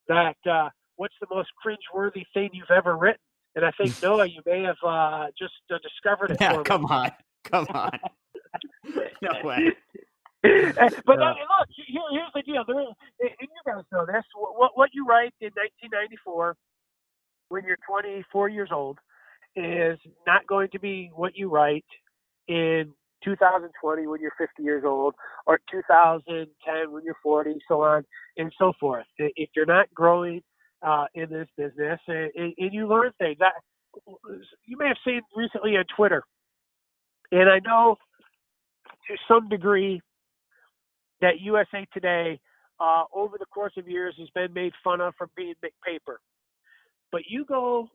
that uh, what's the most cringeworthy thing you've ever written? And I think Noah, you may have uh, just uh, discovered it. Yeah, come on, come on. no way. but uh, look, here, here's the deal. There is, and you guys know this. What, what you write in 1994, when you're 24 years old, is not going to be what you write in 2020 when you're 50 years old, or 2010 when you're 40, so on and so forth. If you're not growing uh, in this business, and, and you learn things. That you may have seen recently on Twitter, and I know to some degree that USA Today, uh, over the course of years, has been made fun of for being big paper. But you go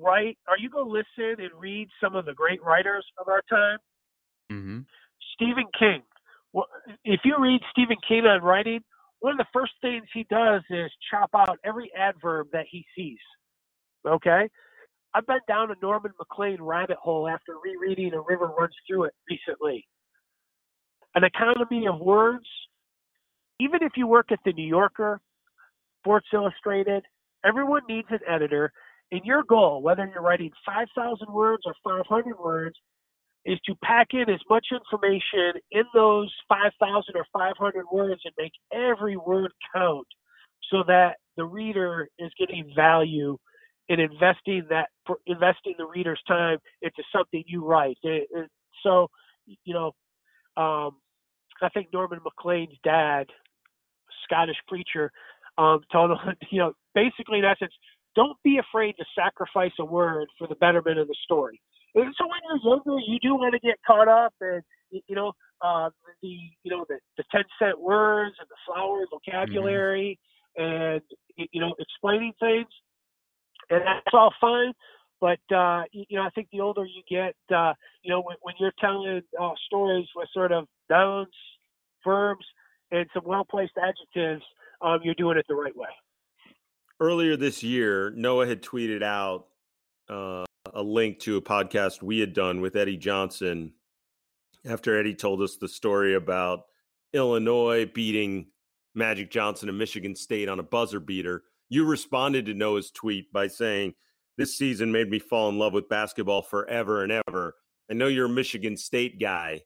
write, or you go listen and read some of the great writers of our time. Mm-hmm. Stephen King. Well, if you read Stephen King on writing, one of the first things he does is chop out every adverb that he sees. Okay? I've been down a Norman Maclean rabbit hole after rereading A River Runs Through It recently. An economy of words, even if you work at the New Yorker, Sports Illustrated, everyone needs an editor. And your goal, whether you're writing 5,000 words or 500 words, is to pack in as much information in those 5,000 or 500 words and make every word count so that the reader is getting value in investing that investing the reader's time into something you write. It, it, so, you know, um, I think Norman Maclean's dad Scottish preacher um, told him, you know, basically in essence, don't be afraid to sacrifice a word for the betterment of the story. And so when you're younger, you do want to get caught up and you know uh, the you know the, the ten cent words and the flowery vocabulary mm-hmm. and you know explaining things, and that's all fine. But uh, you know, I think the older you get, uh, you know, when, when you're telling uh, stories with sort of nouns, verbs, and some well-placed adjectives, um, you're doing it the right way. Earlier this year, Noah had tweeted out uh, a link to a podcast we had done with Eddie Johnson after Eddie told us the story about Illinois beating Magic Johnson and Michigan State on a buzzer beater. You responded to Noah's tweet by saying, This season made me fall in love with basketball forever and ever. I know you're a Michigan State guy.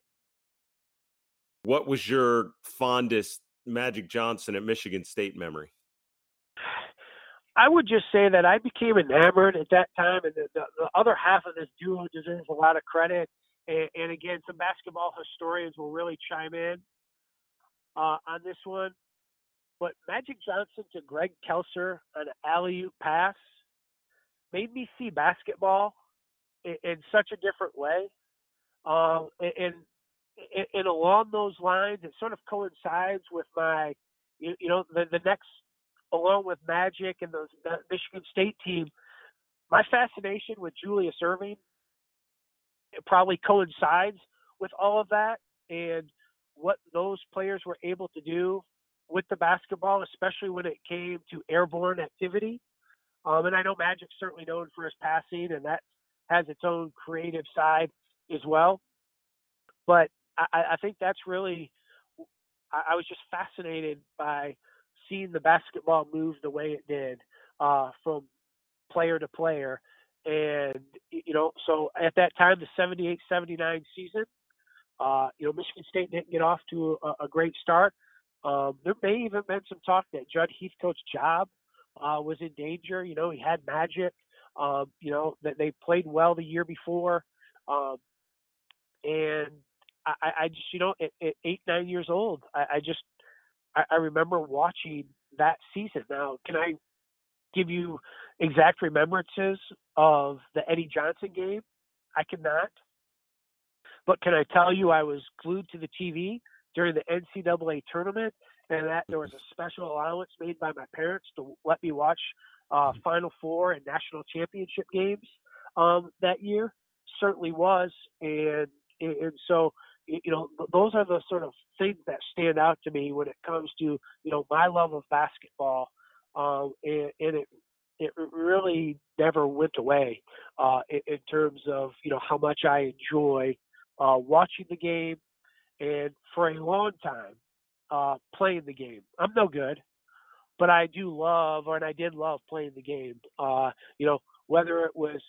What was your fondest Magic Johnson at Michigan State memory? I would just say that I became enamored at that time, and the, the, the other half of this duo deserves a lot of credit. And, and again, some basketball historians will really chime in uh, on this one. But Magic Johnson to Greg Kelser on an alley oop pass made me see basketball in, in such a different way. Um, and, and, and along those lines, it sort of coincides with my, you, you know, the, the next, along with Magic and the, the Michigan State team, my fascination with Julius Erving it probably coincides with all of that and what those players were able to do with the basketball, especially when it came to airborne activity. Um, and I know Magic's certainly known for his passing, and that has its own creative side as well. But I, I think that's really, I, I was just fascinated by seeing the basketball move the way it did uh, from player to player and, you know, so at that time, the 78 79 season, uh, you know, Michigan State didn't get off to a, a great start. Um, there may even been some talk that Judd Heathcote's job uh, was in danger. You know, he had magic. Um, you know, that they played well the year before. Um, and I, I just, you know, at, at eight, nine years old, I, I just, I, I remember watching that season. Now, can I give you exact remembrances of the Eddie Johnson game. I cannot. But can I tell you I was glued to the TV during the NCAA tournament and that there was a special allowance made by my parents to let me watch uh, mm-hmm. Final Four and national championship games um, that year? Certainly was. And, and so, you know, those are the sort of things that stand out to me when it comes to, you know, my love of basketball um, and, and it it really never went away uh, in, in, terms of you know how much I enjoy uh, watching the game, and for a long time uh, playing the game. I'm no good, but I do love, or and I did love playing the game. Uh, you know, whether it was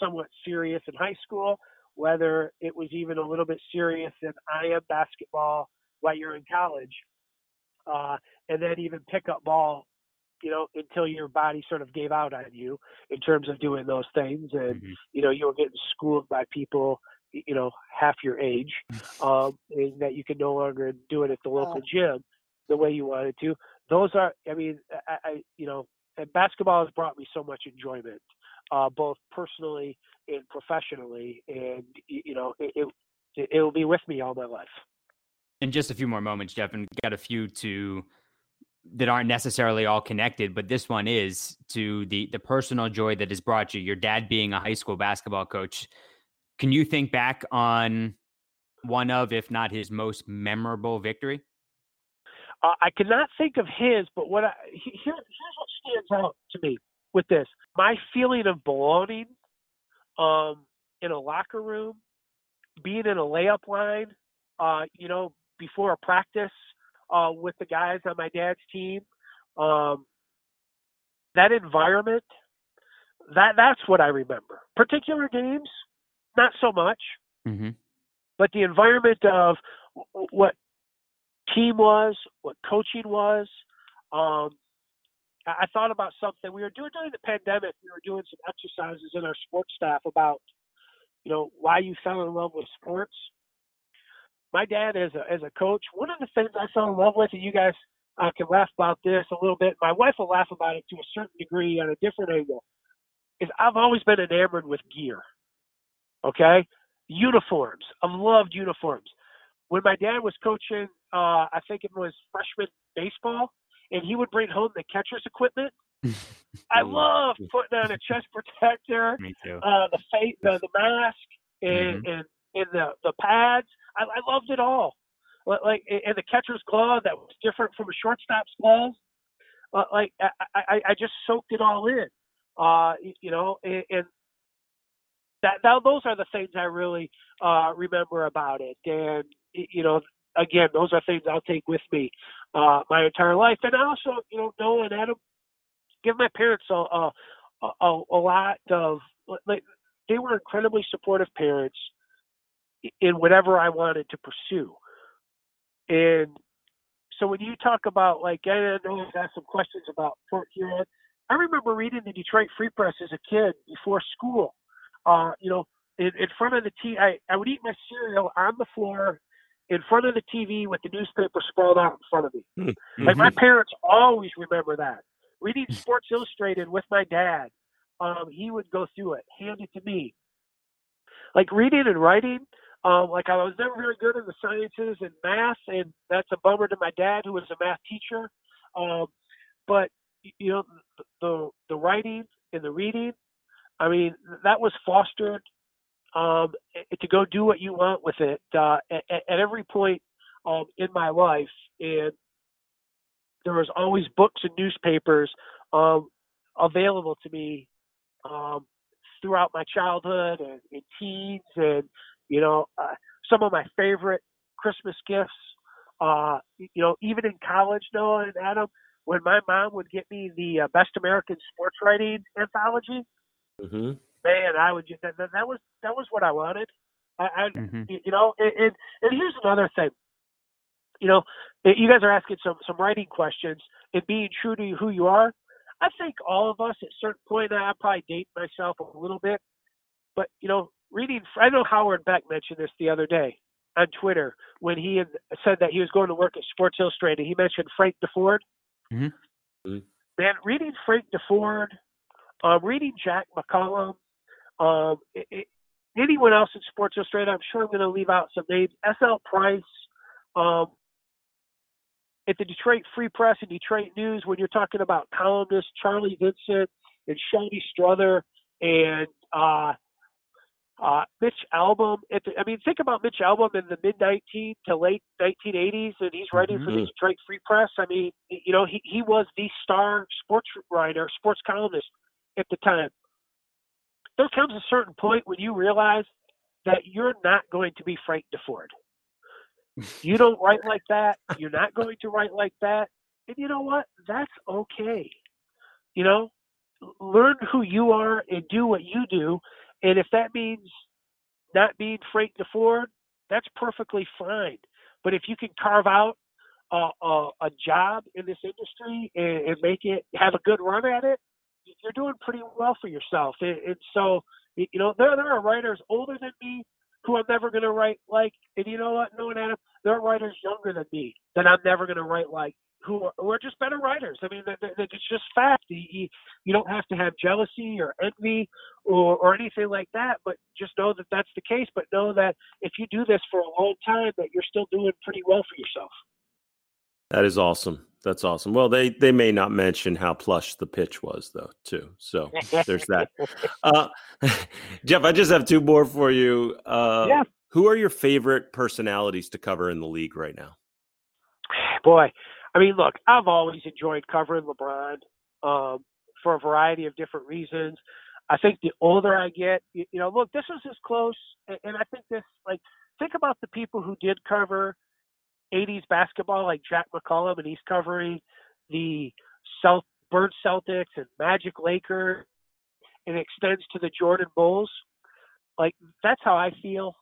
somewhat serious in high school, whether it was even a little bit serious in I am basketball while you're in college, uh, and then even pickup ball you know, until your body sort of gave out on you in terms of doing those things. And, mm-hmm. you know, you were getting schooled by people, you know, half your age, um, and that you can no longer do it at the local gym the way you wanted to. Those are, I mean, I, I you know, basketball has brought me so much enjoyment, uh, both personally and professionally. And, you know, it, it, it will be with me all my life. In just a few more moments, Jeff, and got a few to that aren't necessarily all connected, but this one is to the the personal joy that has brought you. Your dad being a high school basketball coach. Can you think back on one of, if not his most memorable victory? Uh, I cannot think of his, but what I here, here's what stands out to me with this: my feeling of belonging um, in a locker room, being in a layup line, uh, you know, before a practice, uh, with the guys on my dad's team. Um, that environment, that that's what I remember. Particular games, not so much, mm-hmm. but the environment of what team was, what coaching was. Um, I thought about something we were doing during the pandemic. We were doing some exercises in our sports staff about, you know, why you fell in love with sports my dad as a as a coach, one of the things I fell in love with, and you guys I can laugh about this a little bit. My wife will laugh about it to a certain degree on a different angle. Is I've always been enamored with gear. Okay, uniforms. I've loved uniforms. When my dad was coaching, uh, I think it was freshman baseball, and he would bring home the catcher's equipment. I love putting on a chest protector, Me too. uh, the face, the, the mask, and, and and the the pads. I, I loved it all. Like and the catcher's glove that was different from a shortstop's glove. Uh, like I, I, I just soaked it all in. Uh, you know, and, and that, that those are the things I really uh, remember about it. And you know, again, those are things I'll take with me uh, my entire life. And I also, you know, Noah and Adam give my parents a a, a, a lot of like they were incredibly supportive parents in whatever I wanted to pursue. And so when you talk about like I know you've asked some questions about Port Huron, I remember reading the Detroit Free Press as a kid before school. Uh, you know, in, in front of the T, I, I would eat my cereal on the floor in front of the TV with the newspaper sprawled out in front of me. Like my parents always remember that. Reading Sports Illustrated with my dad, um, he would go through it, hand it to me. Like reading and writing, um, like I was never very good in the sciences and math, and that's a bummer to my dad, who was a math teacher. Um, but you know, the the writing and the reading, I mean, that was fostered um, to go do what you want with it uh, at, at every point um, in my life, and there was always books and newspapers um, available to me um, throughout my childhood and, and teens, and you know, uh, some of my favorite Christmas gifts. Uh, you know, even in college, Noah and Adam, when my mom would get me the uh, Best American Sports Writing anthology, hmm man, I would just that, that that was that was what I wanted. I, I Mhm. you know, and, and and here's another thing. You know, you guys are asking some some writing questions and being true to who you are. I think all of us at a certain point, I probably date myself a little bit, but you know, reading. I know Howard Beck mentioned this the other day on Twitter when he had said that he was going to work at Sports Illustrated. He mentioned Frank Deford. Mhm. Mhm. Man, reading Frank Deford, um, reading Jack McCallum, um, it, it, anyone else in Sports Illustrated, I'm sure I'm going to leave out some names. S.L. Price, um, at the Detroit Free Press and Detroit News, when you're talking about columnists Charlie Vincent and Shelby Strother and uh, uh, Mitch Albom. At the, I mean, think about Mitch Albom in the mid 19 to late 1980s, and he's writing for the Mhm. Detroit Free Press. I mean, you know, he, he was the star sports writer, sports columnist at the time. There comes a certain point when you realize that you're not going to be Frank Deford. You don't write like that. You're not going to write like that. And you know what? That's okay. You know, learn who you are and do what you do. And if that means not being Frank Deford, that's perfectly fine. But if you can carve out a, a, a job in this industry and, and make it have a good run at it, you're doing pretty well for yourself. And, and so, you know, there there are writers older than me who I'm never going to write like, and you know what, no one Adam, there are writers younger than me that I'm never going to write like, who are, who are just better writers. I mean, it's just fact. You, you, you don't have to have jealousy or envy or, or anything like that, but just know that that's the case. But know that if you do this for a long time, that you're still doing pretty well for yourself. That is awesome. That's awesome. Well, they they may not mention how plush the pitch was though, too. So there's that. Uh, Jeff, I just have two more for you. Uh, Yeah. Who are your favorite personalities to cover in the league right now? Boy, I mean, look, I've always enjoyed covering LeBron um, for a variety of different reasons. I think the older I get, you, you know, look, this was as close, and, and I think this, like, think about the people who did cover 80s basketball, like Jack McCallum, and he's covering the South Bird Celtics and Magic Lakers, and extends to the Jordan Bulls. Like, that's how I feel,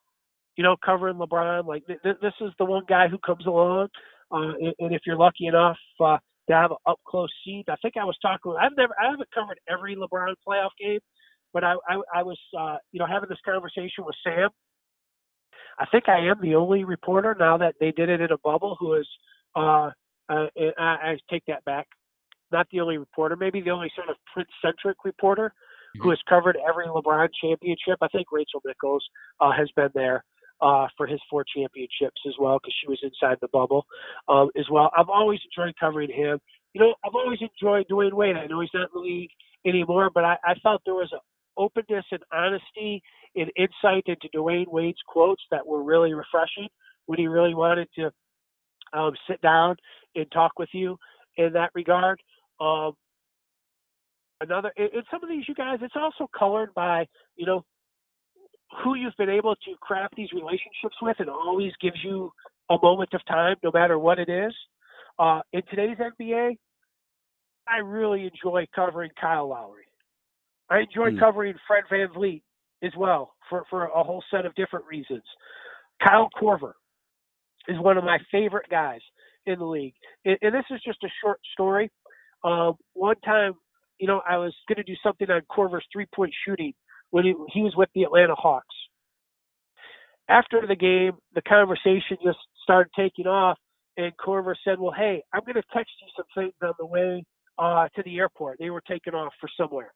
you know, covering LeBron. Like, th- th- this is the one guy who comes along uh, and, and if you're lucky enough uh, to have an up close seat, I think I was talking. I've never, I haven't covered every LeBron playoff game, but I, I, I was, uh, you know, having this conversation with Sam. I think I am the only reporter now that they did it in a bubble who has uh, uh, I, I take that back. Not the only reporter, maybe the only sort of print-centric reporter mm-hmm. who has covered every LeBron championship. I think Rachel Nichols uh, has been there uh, for his four championships as well because she was inside the bubble um, as well. I've always enjoyed covering him. You know, I've always enjoyed Dwyane Wade. I know he's not in the league anymore, but I, I felt there was openness and honesty and insight into Dwyane Wade's quotes that were really refreshing when he really wanted to um, sit down and talk with you in that regard. Um, another, in some of these, you guys, it's also colored by, you know, who you've been able to craft these relationships with and always gives you a moment of time, no matter what it is. Uh, in today's NBA, I really enjoy covering Kyle Lowry. I enjoy mm. covering Fred VanVleet as well for, for a whole set of different reasons. Kyle Korver is one of my favorite guys in the league. And, and this is just a short story. Um, one time, you know, I was going to do something on Korver's three point shooting when he, he was with the Atlanta Hawks. After the game, the conversation just started taking off, and Korver said, "Well, hey, I'm going to text you some things on the way uh, to the airport." They were taking off for somewhere,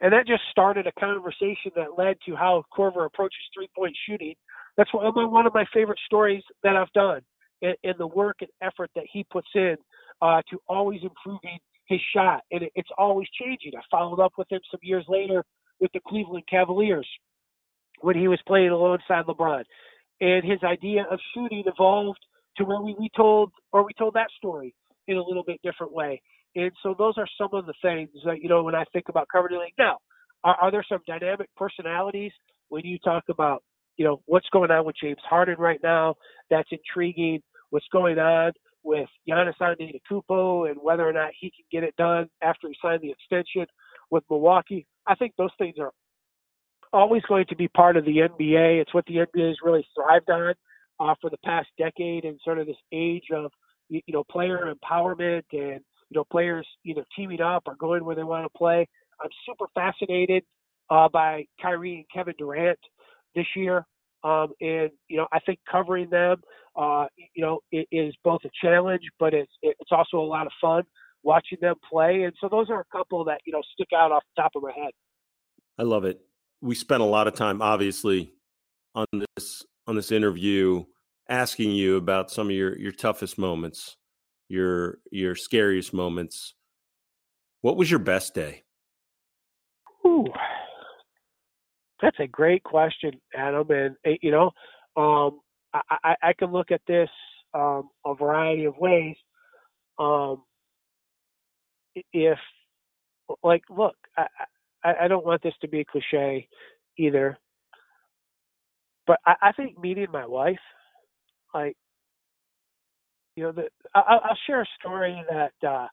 and that just started a conversation that led to how Korver approaches three-point shooting. That's one of my favorite stories that I've done, and, and the work and effort that he puts in uh, to always improving his shot, and it, it's always changing. I followed up with him some years later with the Cleveland Cavaliers when he was playing alongside LeBron. And his idea of shooting evolved to where we, we told or we told that story in a little bit different way. And so those are some of the things that, you know, when I think about covering the league. Now, are, are there some dynamic personalities when you talk about, you know, what's going on with James Harden right now? That's intriguing. What's going on with Giannis Antetokounmpo and whether or not he can get it done after he signed the extension with Milwaukee. I think those things are always going to be part of the NBA. It's what the NBA has really thrived on uh, for the past decade and sort of this age of you know player empowerment and you know players either teaming up or going where they want to play. I'm super fascinated uh, by Kyrie and Kevin Durant this year. Um, and you know, I think covering them, uh, you know, it is both a challenge, but it's it's also a lot of fun watching them play. And so those are a couple that, you know, stick out off the top of my head. I love it. We spent a lot of time obviously on this on this interview asking you about some of your your toughest moments, your your scariest moments. What was your best day? Ooh, that's a great question, Adam. And eh, you know, um, I, I, I can look at this um, a variety of ways. Um, if like look I, I, I don't want this to be a cliche either but I, I think meeting my wife like you know the I, I'll share a story that uh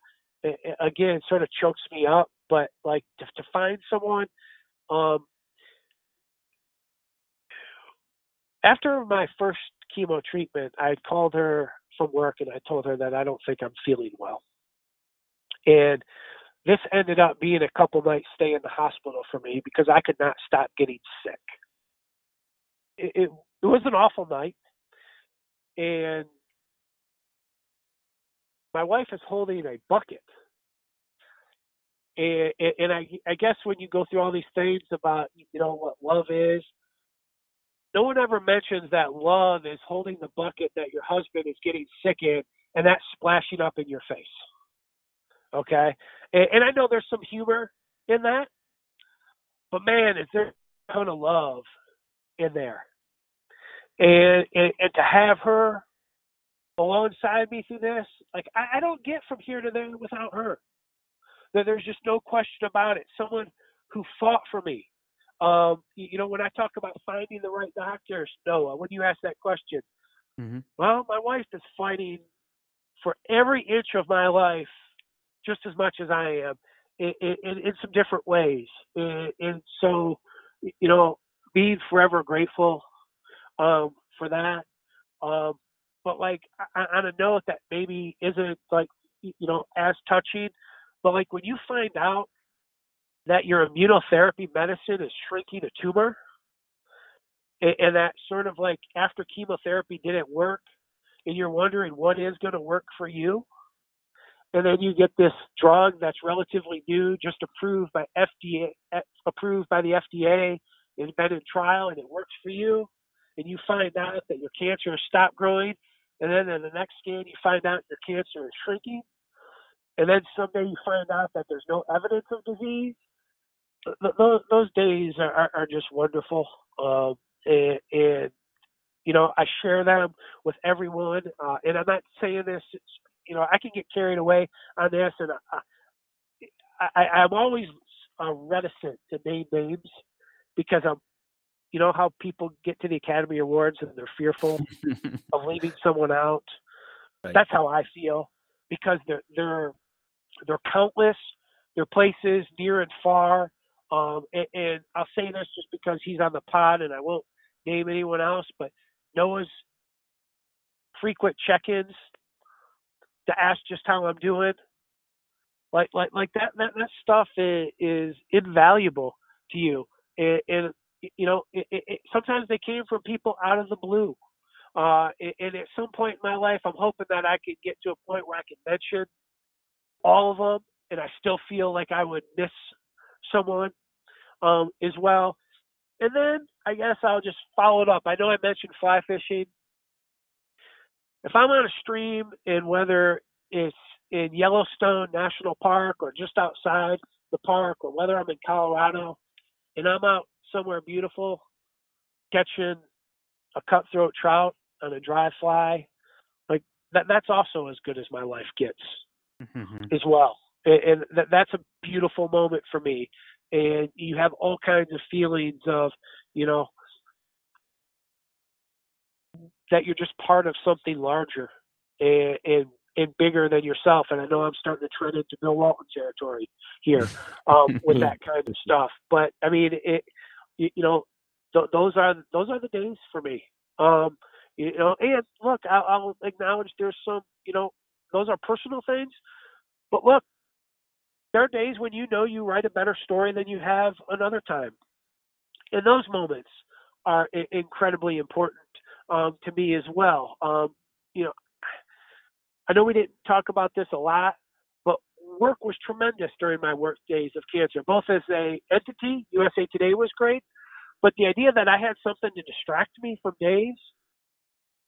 again sort of chokes me up but like to, to find someone um after my first chemo treatment i called her from work and i told her that i don't think i'm feeling well and this ended up being a couple nights stay in the hospital for me because I could not stop getting sick. It, it, it was an awful night. And my wife is holding a bucket. And, and I, I guess when you go through all these things about, you know, what love is, no one ever mentions that love is holding the bucket that your husband is getting sick in and that's splashing up in your face. Okay, and, and I know there's some humor in that, but man, is there a ton of love in there, and and, and to have her alongside me through this, like I, I don't get from here to there without her. That there's just no question about it. Someone who fought for me. Um, you know, when I talk about finding the right doctors, Noah, when you ask that question, mm-hmm. well, my wife is fighting for every inch of my life just as much as I am in, in, in some different ways. And, and, so, you know, being forever grateful um, for that. Um, but like on a note that maybe isn't like you know as touching, but like when you find out that your immunotherapy medicine is shrinking a tumor, and, that sort of like after chemotherapy didn't work, and you're wondering what is going to work for you. And then you get this drug that's relatively new, just approved by FDA, eh, approved by the FDA, it's been in trial, and it works for you. And you find out that your cancer has stopped growing, and then in the next scan you find out your cancer is shrinking, and then someday you find out that there's no evidence of disease. Those, those days are, are just wonderful, um, and, and you know, I share them with everyone. Uh, and I'm not saying this, you know, I can get carried away on this, and I, I, I'm always uh, reticent to name names because I'm, you know, how people get to the Academy Awards and they're fearful of leaving someone out. Right. That's how I feel because they're they're they're countless. They're places near and far. Um, and, and I'll say this just because he's on the pod, and I won't name anyone else, but Noah's frequent check-ins to ask just how I'm doing. Like like like that that, that stuff is, is invaluable to you. And, and you know, it, it, sometimes they came from people out of the blue. Uh, and at some point in my life, I'm hoping that I can get to a point where I can mention all of them, and I still feel like I would miss someone um, as well. And then I guess I'll just follow it up. I know I mentioned fly fishing. If I'm on a stream and whether it's in Yellowstone National Park or just outside the park or whether I'm in Colorado and I'm out somewhere beautiful catching a cutthroat trout on a dry fly, like that that's also as good as my life gets mm-hmm. as well. And, and that, that's a beautiful moment for me and you have all kinds of feelings of, you know, that you're just part of something larger and, and and bigger than yourself. And I know I'm starting to tread into Bill Walton territory here um, with that kind of stuff. But I mean, it, you, you know, th- those are those are the days for me. Um, you know, and look, I'll, I'll acknowledge there's some, you know, those are personal things. But look, there are days when you know you write a better story than you have another time. And those moments are I- incredibly important um, to me as well. Um, you know, I know we didn't talk about this a lot, work was tremendous during my work days of cancer, both as a entity, USA Today was great, but the idea that I had something to distract me from days,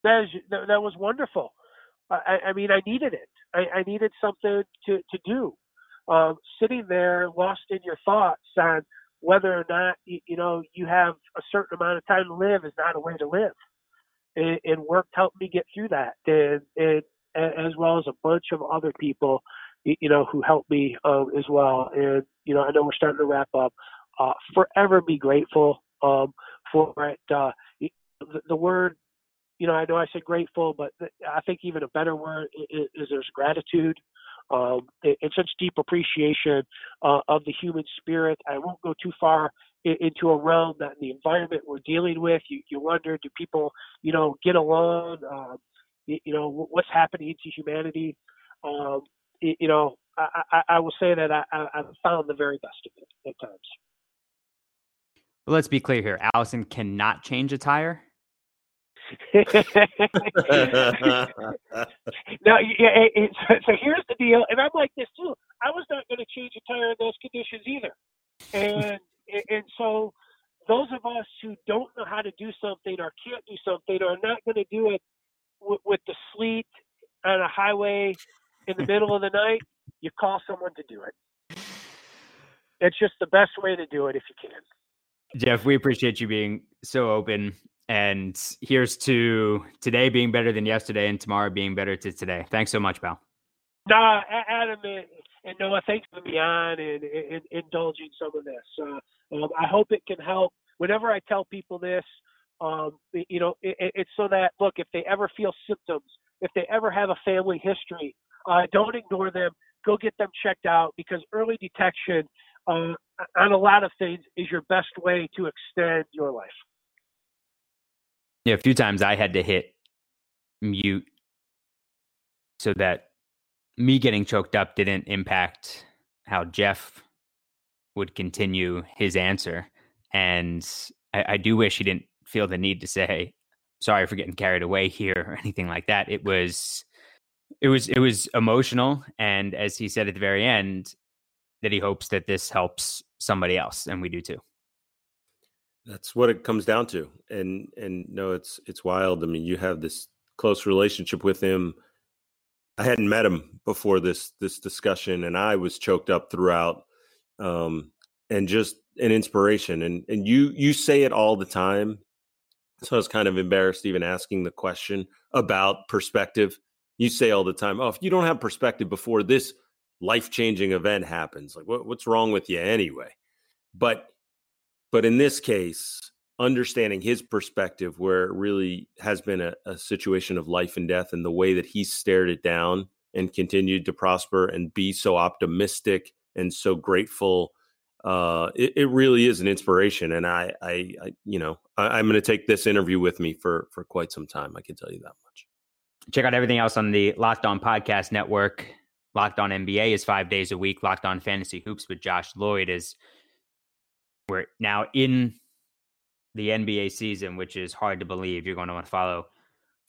that, is, that, that was wonderful. I, I mean, I needed it. I, I needed something to, to do um, sitting there lost in your thoughts on whether or not you, you know you have a certain amount of time to live is not a way to live. And, and work helped me get through that, and, and as well as a bunch of other people, you know, who helped me um, as well. And you know, I know we're starting to wrap up. Uh, forever be grateful um, for it. Uh, the, the word you know, I know I said grateful, but I think even a better word is, is there's gratitude um, and such deep appreciation uh, of the human spirit. I won't go too far into a realm that the environment we're dealing with. You, you wonder, do people, you know, get along? Um, you, you, know, what's happening to humanity? Um, you, know, I, I, I, will say that I, I, I've found the very best of it at times. Let's be clear here. Allison cannot change a tire. now, yeah, so, so here's the deal, and I'm like this too. I was not going to change a tire in those conditions either, and and so those of us who don't know how to do something or can't do something or are not going to do it w- with the sleet on a highway in the middle of the night, you call someone to do it. It's just the best way to do it if you can. Jeff, we appreciate you being so open and here's to today being better than yesterday and tomorrow being better to today. Thanks so much, pal. Nah, Adam and, and Noah, thanks for me on and, and, and indulging some of this. Uh, um, I hope it can help. Whenever I tell people this, um, you know, it, it's so that look, if they ever feel symptoms, if they ever have a family history, uh, don't ignore them. Go get them checked out because early detection uh, on a lot of things is your best way to extend your life. Yeah, a few times I had to hit mute so that me getting choked up didn't impact how Jeff would continue his answer. And I, I do wish he didn't feel the need to say, sorry for getting carried away here or anything like that. It was it was it was emotional and as he said at the very end that he hopes that this helps somebody else and we do too. That's what it comes down to. And and no it's it's wild. I mean, you have this close relationship with him. I hadn't met him before this this discussion and I was choked up throughout um and just an inspiration and and you you say it all the time so i was kind of embarrassed even asking the question about perspective you say all the time oh if you don't have perspective before this life-changing event happens like what, what's wrong with you anyway but but in this case understanding his perspective where it really has been a, a situation of life and death and the way that he stared it down and continued to prosper and be so optimistic and so grateful uh, it, it, really is an inspiration. And I, I, I you know, I, am going to take this interview with me for for quite some time. I can tell you that much. Check out everything else on the Locked On Podcast Network. Locked On NBA is five days a week. Locked On Fantasy Hoops with Josh Lloyd is we're now in the NBA season, which is hard to believe. You're going to want to follow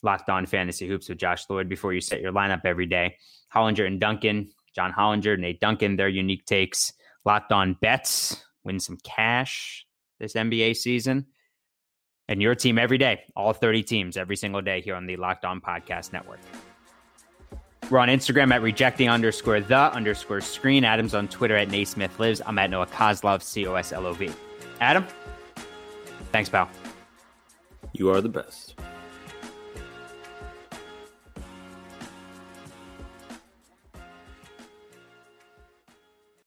Locked On Fantasy Hoops with Josh Lloyd before you set your lineup every day. Hollinger and Duncan, John Hollinger, Nate Duncan, their unique takes Locked on bets, win some cash this NBA season. And your team every day, all 30 teams every single day here on the Locked On Podcast Network. We're on Instagram at rejecting underscore the underscore screen. Adam's on Twitter at Naismith Lives. I'm at Noah Coslov, C O S L O V. Adam, thanks, pal. You are the best.